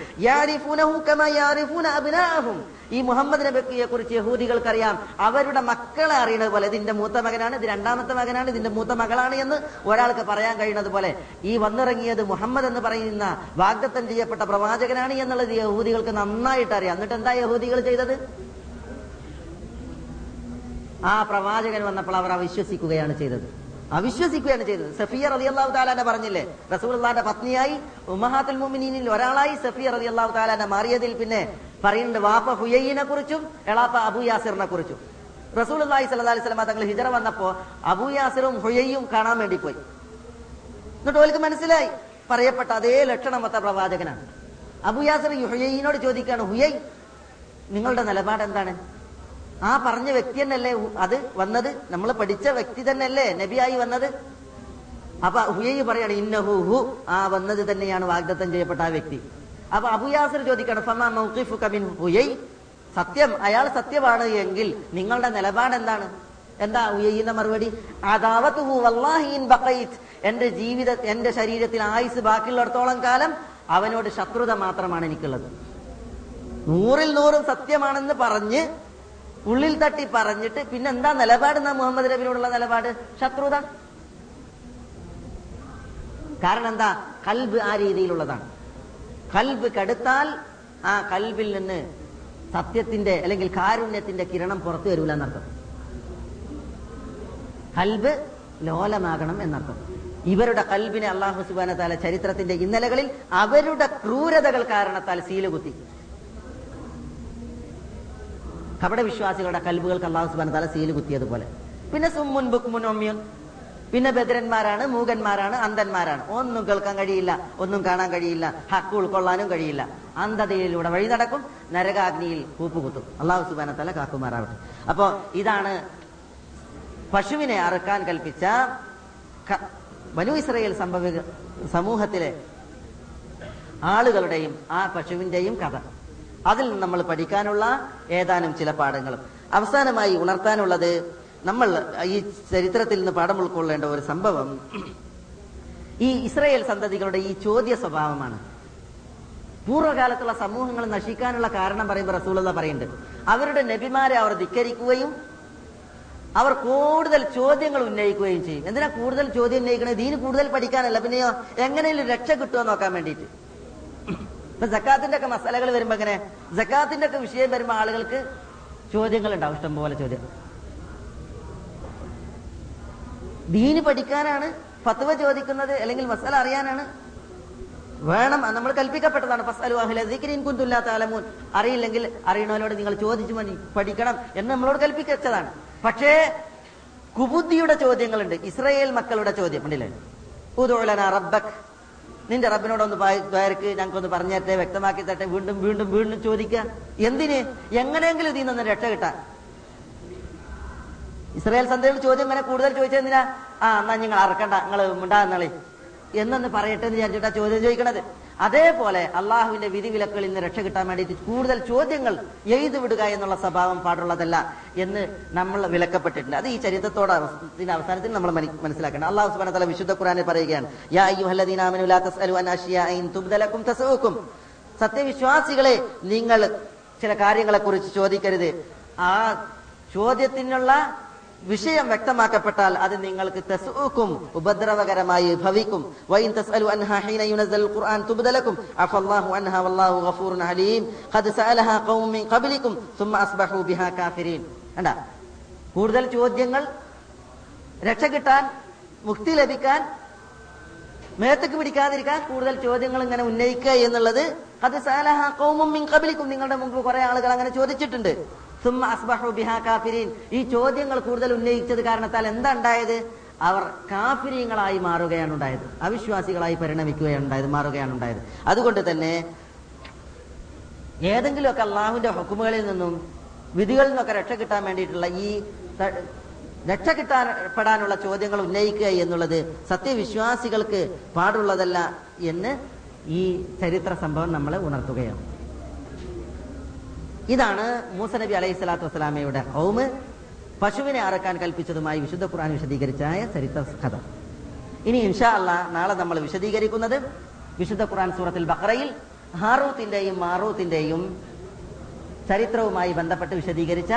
ഈ മുഹമ്മദ് നബിയെ കുറിച്ച് യഹൂദികൾക്കറിയാം. അവരുടെ മക്കളെ അറിയുന്നത് പോലെ ഇതിന്റെ മൂത്ത മകനാണ് ഇത് രണ്ടാമത്തെ മകനാണ് ഇതിന്റെ മൂത്ത മകളാണ് എന്ന് ഒരാൾക്ക് പറയാൻ കഴിയുന്നത് പോലെ ഈ വന്നിറങ്ങിയത് മുഹമ്മദ് എന്ന് പറയുന്ന വാഗ്ദത്തം ചെയ്യപ്പെട്ട പ്രവാചകനാണ് എന്നുള്ളത് യഹൂദികൾക്ക് നന്നായിട്ട് അറിയാം. എന്നിട്ട് എന്താ യഹൂദികൾ ചെയ്തത്? ആ പ്രവാചകൻ വന്നപ്പോൾ അവർ അവിശ്വസിക്കുകയാണ് ചെയ്തത്. അവിശ്വസിക്കുകയാണ് ചെയ്തത്. സഫിയ റതി അള്ളാഹു താലാന പറഞ്ഞില്ലേ? റസൂൽന്റെ പത്നിയായി ഉമഹാത്തുൽ മുമിനീനിൽ ഒരാളായി സഫിയ റതി അള്ളാഹു താലാന മാറിയതിൽ പിന്നെ പറയുന്നുണ്ട് വാപ്പ ഹുയയിനെ കുറിച്ചും എളാപ്പ അബു യാസിറിനെ കുറിച്ചും റസൂൽ അള്ളാഹി സല്ലാ അലൈഹി സ്വലമ തങ്ങൾ ഹിജറ വന്നപ്പോ അബു യാസിറും ഹുയയും കാണാൻ വേണ്ടി പോയി. എന്നിട്ട് ഓൾക്ക് മനസ്സിലായി. പറയപ്പെട്ട അതേ ലക്ഷണമൊത്ത പ്രവാചകനാണ്. അബു യാസിർ ഹുയൈനോട് ചോദിക്കുകയാണ് ഹുയൈ നിങ്ങളുടെ നിലപാട് എന്താണ് ആ പറഞ്ഞ വ്യക്തി തന്നെയല്ലേ അത് വന്നത്? നമ്മൾ പഠിച്ച വ്യക്തി തന്നെയല്ലേ നബിയായി വന്നത്? അപ്പൊ ഹുയൈ പറയാണ് ഇന്നഹു ഹു ആ വന്നത് തന്നെയാണ് വാഗ്ദത്തം ചെയ്യപ്പെട്ട ആ വ്യക്തി. അപ്പൊ അബുയാസർ ചോദിക്കണം സത്യം അയാൾ സത്യമാണ് എങ്കിൽ നിങ്ങളുടെ നിലപാട് എന്താണ്? എന്താ ഉയ്യുന്ന മറുപടി? എന്റെ ജീവിത എന്റെ ശരീരത്തിൽ ആയുസ് ബാക്കിയുള്ളിടത്തോളം കാലം അവനോട് ശത്രുത മാത്രമാണ് എനിക്കുള്ളത്. നൂറിൽ നൂറും സത്യമാണെന്ന് പറഞ്ഞ് ഉള്ളിൽ തട്ടി പറഞ്ഞിട്ട് പിന്നെ എന്താ നിലപാട് എന്നാ മുഹമ്മദ് നബിനോടുള്ള നിലപാട്? ശത്രുത. കാരണം എന്താ? കൽബ് ആ രീതിയിലുള്ളതാണ്. കൽബ് കടുത്താൽ ആ കൽബിൽ നിന്ന് സത്യത്തിന്റെ അല്ലെങ്കിൽ കാരുണ്യത്തിന്റെ കിരണം പുറത്തു വരൂല എന്നർത്ഥം. കൽബ് ലോലമാകണം എന്നർത്ഥം. ഇവരുടെ കൽബിനെ അള്ളാഹു സുബാന താല ചരിത്രത്തിന്റെ ഇന്നലകളിൽ അവരുടെ ക്രൂരതകൾ കാരണത്താൽ സീൽ കുത്തി. കപട വിശ്വാസികളുടെ കൽബുകൾക്ക് അള്ളാഹു സുബാൻ താല സീൽ കുത്തിയതുപോലെ പിന്നെ സുമ്മുൻ ബുക്മുൻ ഒമ്യുൻ പിന്നെ ബദ്രന്മാരാണ് മൂകന്മാരാണ് അന്ധന്മാരാണ്. ഒന്നും കേൾക്കാൻ കഴിയില്ല ഒന്നും കാണാൻ കഴിയില്ല ഹക്ക് ഉൾക്കൊള്ളാനും കഴിയില്ല. അന്ധതയിലൂടെ വഴി നടക്കും നരകാഗ്നിയിൽ കൂപ്പുകുത്തും. അള്ളാഹു സുബാന തല കാക്കുമാറാവട്ടെ. അപ്പോ ഇതാണ് പശുവിനെ അറുക്കാൻ കൽപ്പിച്ച വനു ഇസ്രയേൽ സംഭവ സമൂഹത്തിലെ ആളുകളുടെയും ആ പശുവിന്റെയും കഥ. അതിൽ നിന്ന് നമ്മൾ പഠിക്കാനുള്ള ഏതാനും ചില പാഠങ്ങളും. അവസാനമായി ഉണർത്താനുള്ളത് നമ്മൾ ഈ ചരിത്രത്തിൽ നിന്ന് പാഠം ഉൾക്കൊള്ളേണ്ട ഒരു സംഭവം ഈ ഇസ്രയേൽ സന്തതികളുടെ ഈ ചോദ്യ സ്വഭാവമാണ്. പൂർവകാലത്തുള്ള സമൂഹങ്ങൾ നശിക്കാനുള്ള കാരണം പറയുമ്പോൾ റസൂലുള്ള പറയുന്നുണ്ട്. അവരുടെ നബിമാരെ അവർ ധിക്കരിക്കുകയും അവർ കൂടുതൽ ചോദ്യങ്ങൾ ഉന്നയിക്കുകയും ചെയ്യും. എന്തിനാ കൂടുതൽ ചോദ്യം ഉന്നയിക്കണത് ദീന് കൂടുതൽ പഠിക്കാനല്ല. പിന്നെയോ എങ്ങനെയും രക്ഷ നോക്കാൻ വേണ്ടിയിട്ട്. ഇപ്പൊ ജക്കാത്തിന്റെ ഒക്കെ മസാലകൾ വരുമ്പോ എങ്ങനെ? ജക്കാത്തിന്റെ ഒക്കെ വിഷയം വരുമ്പോ ആളുകൾക്ക് ചോദ്യങ്ങൾ ഉണ്ടാവും ഇഷ്ടംപോലെ ചോദ്യം. ദീന് പഠിക്കാനാണ് ഫത്വ ചോദിക്കുന്നത് അല്ലെങ്കിൽ മസാല അറിയാനാണ്? വേണം നമ്മൾ കൽപ്പിക്കപ്പെട്ടതാണ്. ഫസ്അലു അഹ്ല ദിക്രി ഇൻ കുന്തും തഅലമൂൻ. അറിയില്ലെങ്കിൽ അറിയണവരോട് നിങ്ങൾ ചോദിച്ചു മതി പഠിക്കണം എന്ന് നമ്മളോട് കൽപ്പിക്കച്ചതാണ് പക്ഷേ കുബുദ്ധിയുടെ ചോദ്യങ്ങളുണ്ട് ഇസ്രയേൽ മക്കളുടെ ചോദ്യം. ഉണ്ടല്ലേ റബ്ബക്. നിന്റെ റബ്ബിനോടൊന്ന് ദ്വാരക്ക് ഞങ്ങൾക്കൊന്ന് പറഞ്ഞേട്ടെ വ്യക്തമാക്കി തട്ടെ വീണ്ടും വീണ്ടും വീണ്ടും ചോദിക്കുക എന്തിന്? എങ്ങനെയെങ്കിലും ഇതിൽ നിന്ന് രക്ഷ കിട്ടാൻ. ഇസ്രായേൽ സന്ധ്യയിൽ ചോദ്യം ഇങ്ങനെ കൂടുതൽ ചോദിച്ചെന്തിനാ ആ എന്നാ നിങ്ങൾ അറക്കണ്ട നിങ്ങൾ മിണ്ടാന്നളി എന്നൊന്ന് പറയട്ടെ എന്ന് വിചാരിച്ചിട്ടാ ചോദ്യം ചോദിക്കണത്. അതേപോലെ അള്ളാഹുവിന്റെ വിധി വിലക്കുകളിൽ നിന്ന് രക്ഷ കിട്ടാൻ വേണ്ടിയിട്ട് കൂടുതൽ ചോദ്യങ്ങൾ എഴുതി വിടുക എന്നുള്ള സ്വഭാവം പാടുള്ളതല്ല എന്ന് നമ്മൾ വിലക്കപ്പെട്ടിട്ടുണ്ട്. അത് ഈ ചരിത്രത്തോടെ അവസാനത്തിൽ നമ്മൾ മനസ്സിലാക്കണം. അള്ളാഹു സുബാന തല വിശുദ്ധ ഖുറാനെ പറയുകയാണ് സത്യവിശ്വാസികളെ നിങ്ങൾ ചില കാര്യങ്ങളെ കുറിച്ച് ചോദിക്കരുത്. ആ ചോദ്യത്തിനുള്ള വിഷയം വ്യക്തമാക്കപ്പെട്ടാൽ അത് നിങ്ങൾക്ക് തസൂക്കും ഉപദ്രവകരമായി ഭവിക്കും. വൈൻ തസ്അലു അൻഹാ ഹീന യുനസൽ ഖുർആൻ തുബ്ദലക്കും. അഫല്ലാഹു അൻഹാ വല്ലാഹു ഗഫൂറുൻ ഹലീം ഖദ് സഅലഹാ ഖൗമും മിൻ ഖബ്ലിക്കും. സുമ്മ അസ്ബഹു ബിഹാ കാഫിരീൻ. കണ്ടാ? കൂടുതൽ ചോദ്യങ്ങൾ? രക്ഷ കിട്ടാൻ മുക്തി ലഭിക്കാൻ മേത്തക്ക് പിടിക്കാതിരിക്കാൻ കൂടുതൽ ചോദ്യങ്ങൾ ഇങ്ങനെ ഉന്നയിക്കുക എന്നുള്ളത് അത് സാലഹ കൗമും മിൻ ഖബലിക്കും. നിങ്ങളുടെ മുമ്പ് കുറെ ആളുകൾ അങ്ങനെ ചോദിച്ചിട്ടുണ്ട്. സുമ്മ അസ്ബഹു ബിഹാ കാഫിരീൻ. ഈ ചോദ്യങ്ങൾ കൂടുതൽ ഉന്നയിച്ചത് കാരണത്താൽ എന്താ ഉണ്ടായത്? അവർ കാഫിരീങ്ങളായി മാറുകയാണ് ഉണ്ടായത്. അവിശ്വാസികളായി പരിണമിക്കുകയാണ് ഉണ്ടായത് മാറുകയാണ് ഉണ്ടായത്. അതുകൊണ്ട് തന്നെ ഏതെങ്കിലുമൊക്കെ അള്ളാഹുവിന്റെ ഹുക്കുമുകളിൽ നിന്നും വിധികളിൽ നിന്നൊക്കെ രക്ഷ കിട്ടാൻ വേണ്ടിയിട്ടുള്ള ഈ രക്ഷ കിട്ടാൻപ്പെടാനുള്ള ചോദ്യങ്ങൾ ഉന്നയിക്കുക എന്നുള്ളത് സത്യവിശ്വാസികൾക്ക് പാടുള്ളതല്ല എന്ന് ഈ ചരിത്ര സംഭവം നമ്മളെ ഉണർത്തുകയാണ്. ഇതാണ് മൂസ നബി അലൈഹി സ്വലാത്തു വസ്സലാമയുടെ ഹൗമ്. പശുവിനെ അറക്കാൻ കൽപ്പിച്ചതുമായി വിശുദ്ധ ഖുർആൻ വിശദീകരിച്ചായ ചരിത്ര കഥ. ഇനി ഇൻഷാ അല്ല നാളെ നമ്മൾ വിശദീകരിക്കുന്നത് വിശുദ്ധ ഖുർആൻ സൂറത്തിൽ ബക്രയിൽ ഹാറൂത്തിന്റെയും മാറൂത്തിന്റെയും ചരിത്രവുമായി ബന്ധപ്പെട്ട് വിശദീകരിച്ച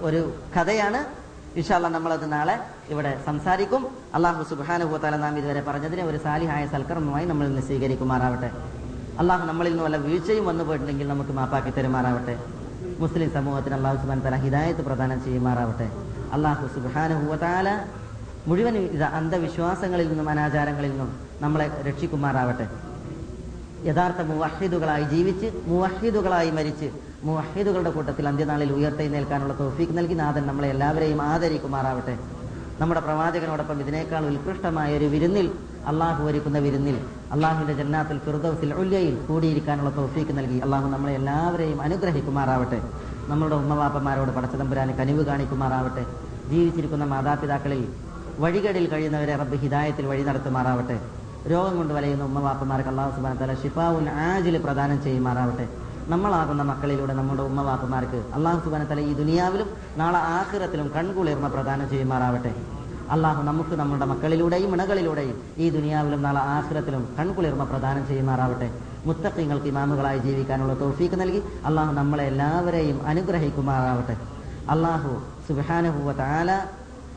ഒരു കഥയാണ്. ഇൻഷാല്ല നമ്മളത് നാളെ ഇവിടെ സംസാരിക്കും. അള്ളാഹു സുബാനുഭൂത്താല നാം ഇതുവരെ പറഞ്ഞതിനെ ഒരു സാലിഹായ സൽക്കർമ്മമായി നമ്മൾ സ്വീകരിക്കുമാറാവട്ടെ. അള്ളാഹു നമ്മളിൽ നിന്ന് വല്ല വീഴ്ചയും വന്നു പോയിട്ടുണ്ടെങ്കിൽ നമുക്ക് മാപ്പാക്കി തരുമാറാവട്ടെ. മുസ്ലിം സമൂഹത്തിന് അള്ളാഹു സുബാൻ തല ഹിദായത്ത് പ്രദാനം ചെയ്യുമാറാവട്ടെ. അള്ളാഹു സുബാനുഭൂത്താല മുഴുവൻ അന്ധവിശ്വാസങ്ങളിൽ നിന്നും അനാചാരങ്ങളിൽ നിന്നും നമ്മളെ രക്ഷിക്കുമാറാവട്ടെ. യഥാർത്ഥ മുവഹിദുകളായി ജീവിച്ച് മുവഹിദുകളായി മരിച്ച് മുവഹിദുകളുടെ കൂട്ടത്തിൽ അന്ത്യനാളിൽ ഉയർത്തെഴുന്നേൽക്കാനുള്ള തോഫീക്ക് നൽകി നാഥൻ നമ്മളെ എല്ലാവരെയും ആദരിക്കുമാറാവട്ടെ. നമ്മുടെ പ്രവാചകനോടൊപ്പം ഇതിനേക്കാൾ ഉത്കൃഷ്ടമായ ഒരു വിരുന്നിൽ അള്ളാഹു ഒരുക്കുന്ന വിരുന്നിൽ അള്ളാഹുവിന്റെ ജന്നാത്തിൽ ഫിർദൌസിൽ ഉല്യയിൽ കൂടിയിരിക്കാനുള്ള തോഫീക്ക് നൽകി. അള്ളാഹു നമ്മളെ എല്ലാവരെയും അനുഗ്രഹിക്കുമാറാവട്ടെ. നമ്മളുടെ ഉമ്മവാപ്പന്മാരോട് പടച്ചതമ്പുരാന് കനിവ് കാണിക്കുമാറാവട്ടെ. ജീവിച്ചിരിക്കുന്ന മാതാപിതാക്കളിൽ വഴികടിൽ കഴിയുന്നവരെ റബ്ബ് ഹിദായത്തിൽ വഴി നടത്തുമാറാവട്ടെ. രോഗം കൊണ്ട് വലയുന്ന ഉമ്മവാപ്പന്മാർക്ക് അള്ളാഹു സുബാൻ തല ഷിഫാവുൻ ആജിൽ പ്രദാനം ചെയ്യുമാറാവട്ടെ. നമ്മളാകുന്ന മക്കളിലൂടെ നമ്മുടെ ഉമ്മവാപ്പന്മാർക്ക് അള്ളാഹു സുബാൻ തല ഈ ദുനിയാവിലും നാളെ ആഹ്റത്തിലും കൺകുളിർമ പ്രദാനം ചെയ്യുമാറാവട്ടെ. അള്ളാഹു നമുക്ക് നമ്മുടെ മക്കളിലൂടെയും ഇണകളിലൂടെയും ഈ ദുനിയാവിലും നാളെ ആഖിറത്തിലും കൺകുളിർമ പ്രദാനം ചെയ്യുമാറാവട്ടെ. മുത്തക്കിങ്ങൾക്ക് ഇമാമുകളായി ജീവിക്കാനുള്ള തോഫീക്ക് നൽകി അള്ളാഹു നമ്മളെ എല്ലാവരെയും അനുഗ്രഹിക്കുമാറാവട്ടെ. അള്ളാഹു സുബാനുഭൂവ താല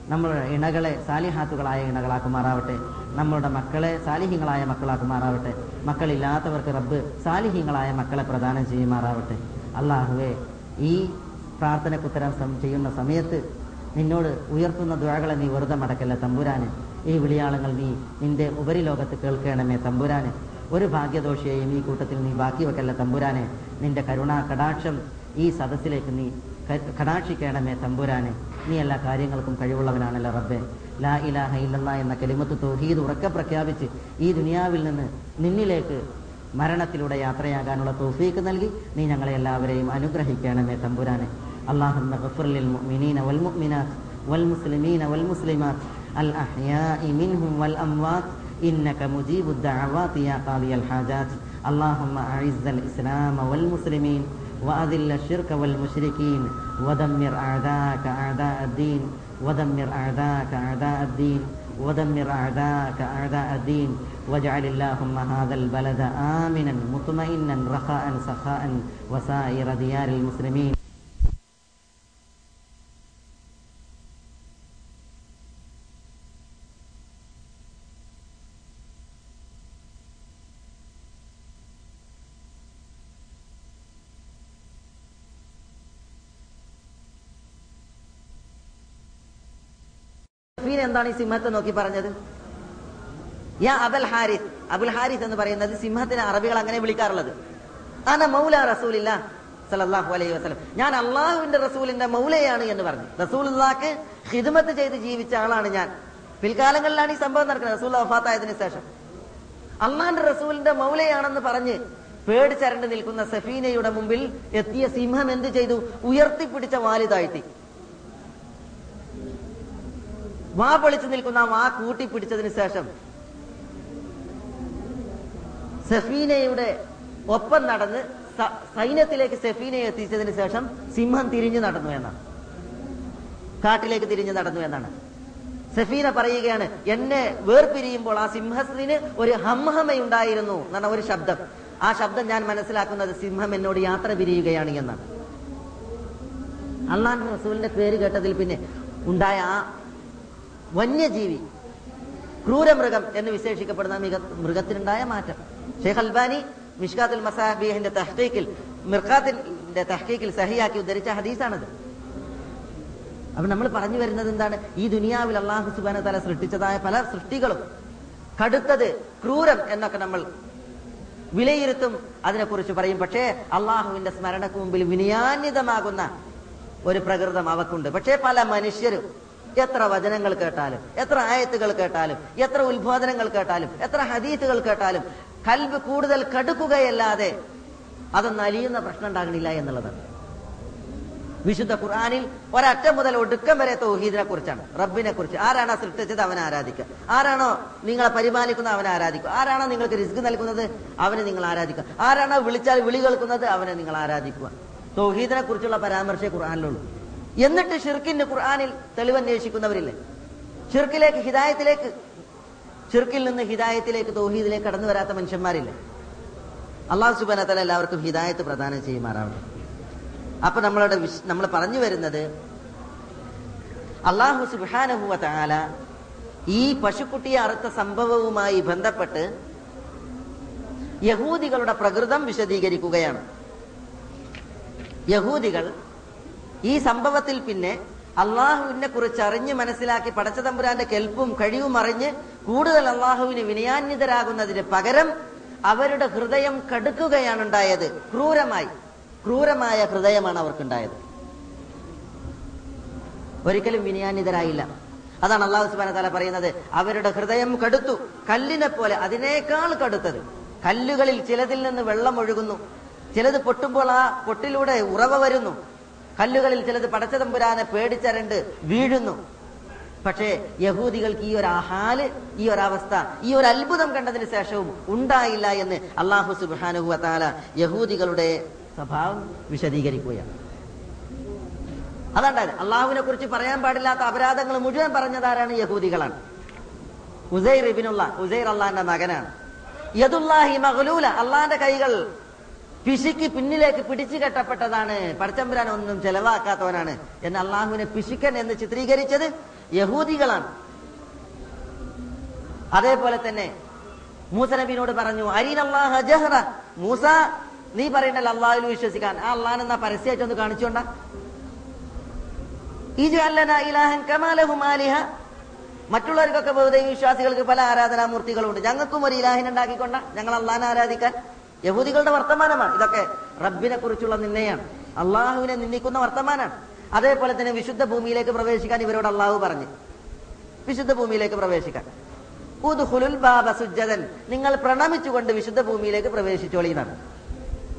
നമ്മളുടെ ഇണകളെ സാലിഹാത്തുകളായ ഇണകളാക്കുമാറാവട്ടെ. നമ്മളുടെ മക്കളെ സാലിഹ്യങ്ങളായ മക്കളാക്കുമാറാവട്ടെ. മക്കളില്ലാത്തവർക്ക് റബ്ബ് സാലിഹ്യങ്ങളായ മക്കളെ പ്രദാനം ചെയ്യുമാറാവട്ടെ. അള്ളാഹുവെ ഈ പ്രാർത്ഥനക്കുത്തരം ചെയ്യുന്ന സമയത്ത് നിന്നോട് ഉയർത്തുന്ന ദ്വാകളെ നീ വെറുതെ മടക്കല്ല തമ്പുരാന്? ഈ വിളിയാളങ്ങൾ നീ നിന്റെ ഉപരിലോകത്ത് കേൾക്കണമേ തമ്പുരാന്. ഒരു ഭാഗ്യദോഷിയെയും ഈ കൂട്ടത്തിൽ നീ ബാക്കി വെക്കല്ല തമ്പുരാനെ. നിന്റെ കരുണാ കടാക്ഷം ഈ സദസ്സിലേക്ക് നീ കടാക്ഷിക്കണമേ തമ്പുരാനെ. നീ എല്ലാ കാര്യങ്ങൾക്കും കഴിവുള്ളവനാണല്ലോ റബ്ബെ. ലാ ഇലാഹ ഇല്ലല്ലാ എന്ന കെലിമത്ത് തോഹീദ് ഉറക്കെ പ്രഖ്യാപിച്ച് ഈ ദുനിയാവിൽ നിന്ന് നിന്നിലേക്ക് മരണത്തിലൂടെ യാത്രയാകാനുള്ള തോഫീക്ക് നൽകി നീ ഞങ്ങളെ എല്ലാവരെയും അനുഗ്രഹിക്കണമേ തമ്പുരാനെ. اللهم اغفر للمؤمنين والمؤمنات والمسلمين والمسلمات الأحياء منهم والأموات إنك مجيب الدعوات يا قاضي الحاجات اللهم أعز الإسلام والمسلمين وأذل الشرك والمشركين ودمر أعداءك أعداء الدين ودمر أعداءك أعداء الدين ودمر أعداءك أعداء الدين واجعل اللهم هذا البلد آمنا مطمئنا رخاء سخاء وسائر ديار المسلمين എന്താണ് ഈ സിംഹത്തെ നോക്കി പറഞ്ഞത്? യാ അബൽ ഹാരിസ്. അബുൽ ഹാരിസ് എന്ന് പറയുന്നത് സിംഹത്തിന് അറബികൾ അങ്ങനെ വിളിക്കാറുള്ളത്. അന മൗല റസൂലില്ല സല്ലല്ലാഹു അലൈഹി വസ്ലം ഞാൻ അള്ളാഹുവിന്റെ റസൂലിന്റെ മൗലയാണ് എന്ന് പറഞ്ഞു. റസൂലുള്ളാക്ക് ഹിദ്മത്ത് ചെയ്ത് ജീവിച്ച ആളാണ് ഞാൻ. പിൽക്കാലങ്ങളിലാണ് ഈ സംഭവം നടക്കുന്നത്. റസൂൽ വഫാത്തായതിനു ശേഷം. അള്ളാന്റെ റസൂലിന്റെ മൗലയാണെന്ന് പറഞ്ഞ് പേടിച്ചരണ്ട് നിൽക്കുന്ന സഫീനയുടെ മുമ്പിൽ എത്തിയ സിംഹം എന്ത് ചെയ്തു? ഉയർത്തിപ്പിടിച്ച വാൽ വാ പൊളിച്ചു നിൽക്കുന്ന വാ കൂട്ടിപ്പിടിച്ചതിന് ശേഷം സഫീനയുടെ ഒപ്പം നടന്ന് സൈന്യത്തിലേക്ക് സഫീനയെ എത്തിച്ചതിന് ശേഷം സിംഹം തിരിഞ്ഞു നടന്നു എന്നാണ്. കാട്ടിലേക്ക് തിരിഞ്ഞു നടന്നു എന്നാണ്. സഫീന പറയുകയാണ് എന്നെ വേർപിരിയുമ്പോൾ ആ സിംഹത്തിന് ഒരു ഹംഹമയുണ്ടായിരുന്നു എന്നാണ് ഒരു ശബ്ദം. ആ ശബ്ദം ഞാൻ മനസ്സിലാക്കുന്നത് സിംഹം എന്നോട് യാത്ര പിരിയുകയാണ് എന്നാണ്. അള്ളാഹ് റസൂലിന്റെ പേര് കേട്ടതിൽ പിന്നെ ഉണ്ടായ ആ വന്യജീവി ക്രൂരമൃഗം എന്ന് വിശേഷിക്കപ്പെടുന്ന മിക മൃഗത്തിനുണ്ടായ മാറ്റം. ഷെയ്ഖ് അൽബാനി മിഷ്കാത്തുൽ മസാബിഹിന്റെ തഹ്കീക്കിൽ മിർഖാത്തിന്റെ തഹ്കീക്കിൽ സഹിയാക്കി ഉദ്ധരിച്ച ഹദീസാണത്. അപ്പൊ നമ്മൾ പറഞ്ഞു വരുന്നത് എന്താണ്? ഈ ദുനിയാവിൽ അള്ളാഹു സുബാന തല സൃഷ്ടിച്ചതായ പല സൃഷ്ടികളും കടുത്തത് ക്രൂരം എന്നൊക്കെ നമ്മൾ വിലയിരുത്തും അതിനെക്കുറിച്ച് പറയും. പക്ഷേ അള്ളാഹുവിന്റെ സ്മരണക്ക് മുമ്പിൽ വിനയാന്യതമാകുന്ന ഒരു പ്രകൃതം അവക്കുണ്ട്. പക്ഷേ പല മനുഷ്യരും എത്ര വചനങ്ങൾ കേട്ടാലും എത്ര ആയത്തുകൾ കേട്ടാലും എത്ര ഉത്ബോധനങ്ങൾ കേട്ടാലും എത്ര ഹദീത്തുകൾ കേട്ടാലും കൽബ് കൂടുതൽ കടുക്കുകയല്ലാതെ അതൊന്നും അലിയുന്ന പ്രശ്നം ഉണ്ടാകണില്ല എന്നുള്ളതാണ് വിശുദ്ധ ഖുർആാനിൽ ഒരറ്റം മുതൽ ഒടുക്കം വരെ തൗഹീദിനെ കുറിച്ചാണ് റബ്ബിനെ കുറിച്ച് ആരാണോ സൃഷ്ടിച്ചത് അവനെ ആരാധിക്കുക. ആരാണോ നിങ്ങളെ പരിപാലിക്കുന്നത് അവനെ ആരാധിക്കുക. ആരാണോ നിങ്ങൾക്ക് റിസ്ക് നൽകുന്നത് അവനെ നിങ്ങൾ ആരാധിക്കുക. ആരാണോ വിളിച്ചാൽ വിളി കേൾക്കുന്നത് അവനെ നിങ്ങൾ ആരാധിക്കുക. തൗഹീദിനെ കുറിച്ചുള്ള പരാമർശേ ഖുർആാനിലുള്ളൂ. എന്നിട്ട് ഷിർക്കിന്റെ ഖുർആാനിൽ തെളിവന്വേഷിക്കുന്നവരില്ലേ? ഷിർക്കിലേക്ക് ഹിദായത്തിലേക്ക്. ഷിർക്കിൽ നിന്ന് ഹിദായത്തിലേക്ക് തോഹീദിലേക്ക് കടന്നു വരാത്ത മനുഷ്യന്മാരില്ലേ? അള്ളാഹു സുബാന തല എല്ലാവർക്കും ഹിദായത്ത് പ്രദാനം ചെയ്യുമാറാവട്ടെ. അപ്പൊ നമ്മളുടെ നമ്മൾ പറഞ്ഞു വരുന്നത് അള്ളാഹു സുബാനഹുവ താല ഈ പശുക്കുട്ടിയെ അറുത്ത സംഭവവുമായി ബന്ധപ്പെട്ട് യഹൂദികളുടെ പ്രകൃതം വിശദീകരിക്കുകയാണ്. യഹൂദികൾ ഈ സംഭവത്തിൽ പിന്നെ അള്ളാഹുവിനെ കുറിച്ച് അറിഞ്ഞ് മനസ്സിലാക്കി പടച്ച തമ്പുരാന്റെ കെൽപ്പും കഴിവും അറിഞ്ഞ് കൂടുതൽ അള്ളാഹുവിന് വിനയാന്വിതരാകുന്നതിന് പകരം അവരുടെ ഹൃദയം കടുക്കുകയാണ് ഉണ്ടായത് ക്രൂരമായി. ക്രൂരമായ ഹൃദയമാണ് അവർക്കുണ്ടായത്. ഒരിക്കലും വിനയാന്വിതരായില്ല. അതാണ് അള്ളാഹു സുബാന താല പറയുന്നത്. അവരുടെ ഹൃദയം കടുത്തു. കല്ലിനെ പോലെ അതിനേക്കാൾ കടുത്തത്. കല്ലുകളിൽ ചിലതിൽ നിന്ന് വെള്ളം ഒഴുകുന്നു. ചിലത് പൊട്ടുമ്പോൾ ആ പൊട്ടിലൂടെ ഉറവ വരുന്നു. കല്ലുകളിൽ ചിലത് പടച്ചതമ്പുരാനെ പേടിച്ചരണ്ട് വീഴുന്നു. പക്ഷേ യഹൂദികൾക്ക് ഈ ഒരു ഹാൽ ഈ ഒരു അവസ്ഥ ഈ ഒരു അത്ഭുതം കണ്ടതിന് ശേഷവും ഉണ്ടായില്ല എന്ന് അള്ളാഹു സുബാനുഹു താല യഹൂദികളുടെ സ്വഭാവം വിശദീകരിക്കുകയാണ്. അതാണ്ടാണ്. അള്ളാഹുവിനെ കുറിച്ച് പറയാൻ പാടില്ലാത്ത അപരാധങ്ങൾ മുഴുവൻ പറഞ്ഞതാരാണ് യഹൂദികളാണ്. ഉസൈർ ഇബിനുള്ള ഉസൈർ അള്ളാന്റെ മകനാണ്. യദുല്ലാഹി മഹലൂല അള്ളാന്റെ കൈകൾ പിശുക്ക് പിന്നിലേക്ക് പിടിച്ചു കെട്ടപ്പെട്ടതാണ്. പടച്ചമ്പുരാൻ ഒന്നും ചെലവാക്കാത്തവനാണ്. എന്ന് അള്ളാഹുവിനെ പിശുക്കൻ എന്ന് ചിത്രീകരിച്ചത് യഹൂദികളാണ്. അതേപോലെ തന്നെ മൂസ നബിനോട് പറഞ്ഞു മൂസ നീ പറയണ്ടല്ലോ അള്ളാഹുൽ വിശ്വസിക്കാൻ. ആ അള്ളാഹൻ എന്നാ പരസ്യമായിട്ട് ഒന്ന് കാണിച്ചോണ്ട മറ്റുള്ളവർക്കൊക്കെ വെറുതെ വിശ്വാസികൾക്ക് പല ആരാധനാമൂർത്തികളുണ്ട്. ഞങ്ങൾക്കും ഒരു ഇലാഹിനുണ്ടാക്കിക്കൊണ്ട ഞങ്ങൾ അള്ളാഹിനെ ആരാധിക്കാൻ യഹൂദികളുടെ വർത്തമാനമാണ്. ഇതൊക്കെ റബ്ബിനെ കുറിച്ചുള്ള നിന്നയാണ് അള്ളാഹുവിനെ നിന്ദിക്കുന്ന വർത്തമാനാണ്. അതേപോലെ തന്നെ വിശുദ്ധ ഭൂമിയിലേക്ക് പ്രവേശിക്കാൻ ഇവരോട് അള്ളാഹു പറഞ്ഞു. വിശുദ്ധ ഭൂമിയിലേക്ക് പ്രവേശിക്കാൻ. ബാബ സുജ്ജതൻ. നിങ്ങൾ പ്രണമിച്ചുകൊണ്ട് വിശുദ്ധ ഭൂമിയിലേക്ക് പ്രവേശിച്ചോളി എന്നാണ്.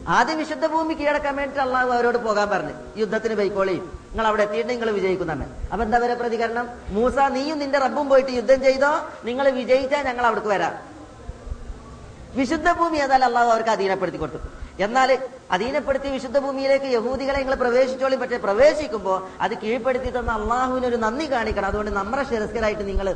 ആദ്യം വിശുദ്ധ ഭൂമി കീഴടക്കാൻ വേണ്ടി അള്ളാഹു അവരോട് പോകാൻ പറഞ്ഞു. യുദ്ധത്തിന് പോയിക്കോളി. നിങ്ങൾ അവിടെ എത്തിയിട്ട് നിങ്ങൾ വിജയിക്കുന്നതാണ് അപ്പൊ എന്താ വരെ പ്രതികരണം? മൂസ നീയും നിന്റെ റബ്ബും പോയിട്ട് യുദ്ധം ചെയ്തോ? നിങ്ങൾ വിജയിച്ചാൽ ഞങ്ങൾ അവിടേക്ക് വരാം. വിശുദ്ധ ഭൂമി ഏതായാലും അള്ളാഹു അവർക്ക് അധീനപ്പെടുത്തി കൊടുത്തു. എന്നാൽ അധീനപ്പെടുത്തി വിശുദ്ധ ഭൂമിയിലേക്ക് യഹൂദികളെ നിങ്ങൾ പ്രവേശിച്ചോളി. പക്ഷേ പ്രവേശിക്കുമ്പോൾ അത് കീഴ്പ്പെടുത്തി തന്ന അള്ളാഹുവിനൊരു നന്ദി കാണിക്കണം. അതുകൊണ്ട് നമ്മുടെ ശിരസ്കരായിട്ട് നിങ്ങൾ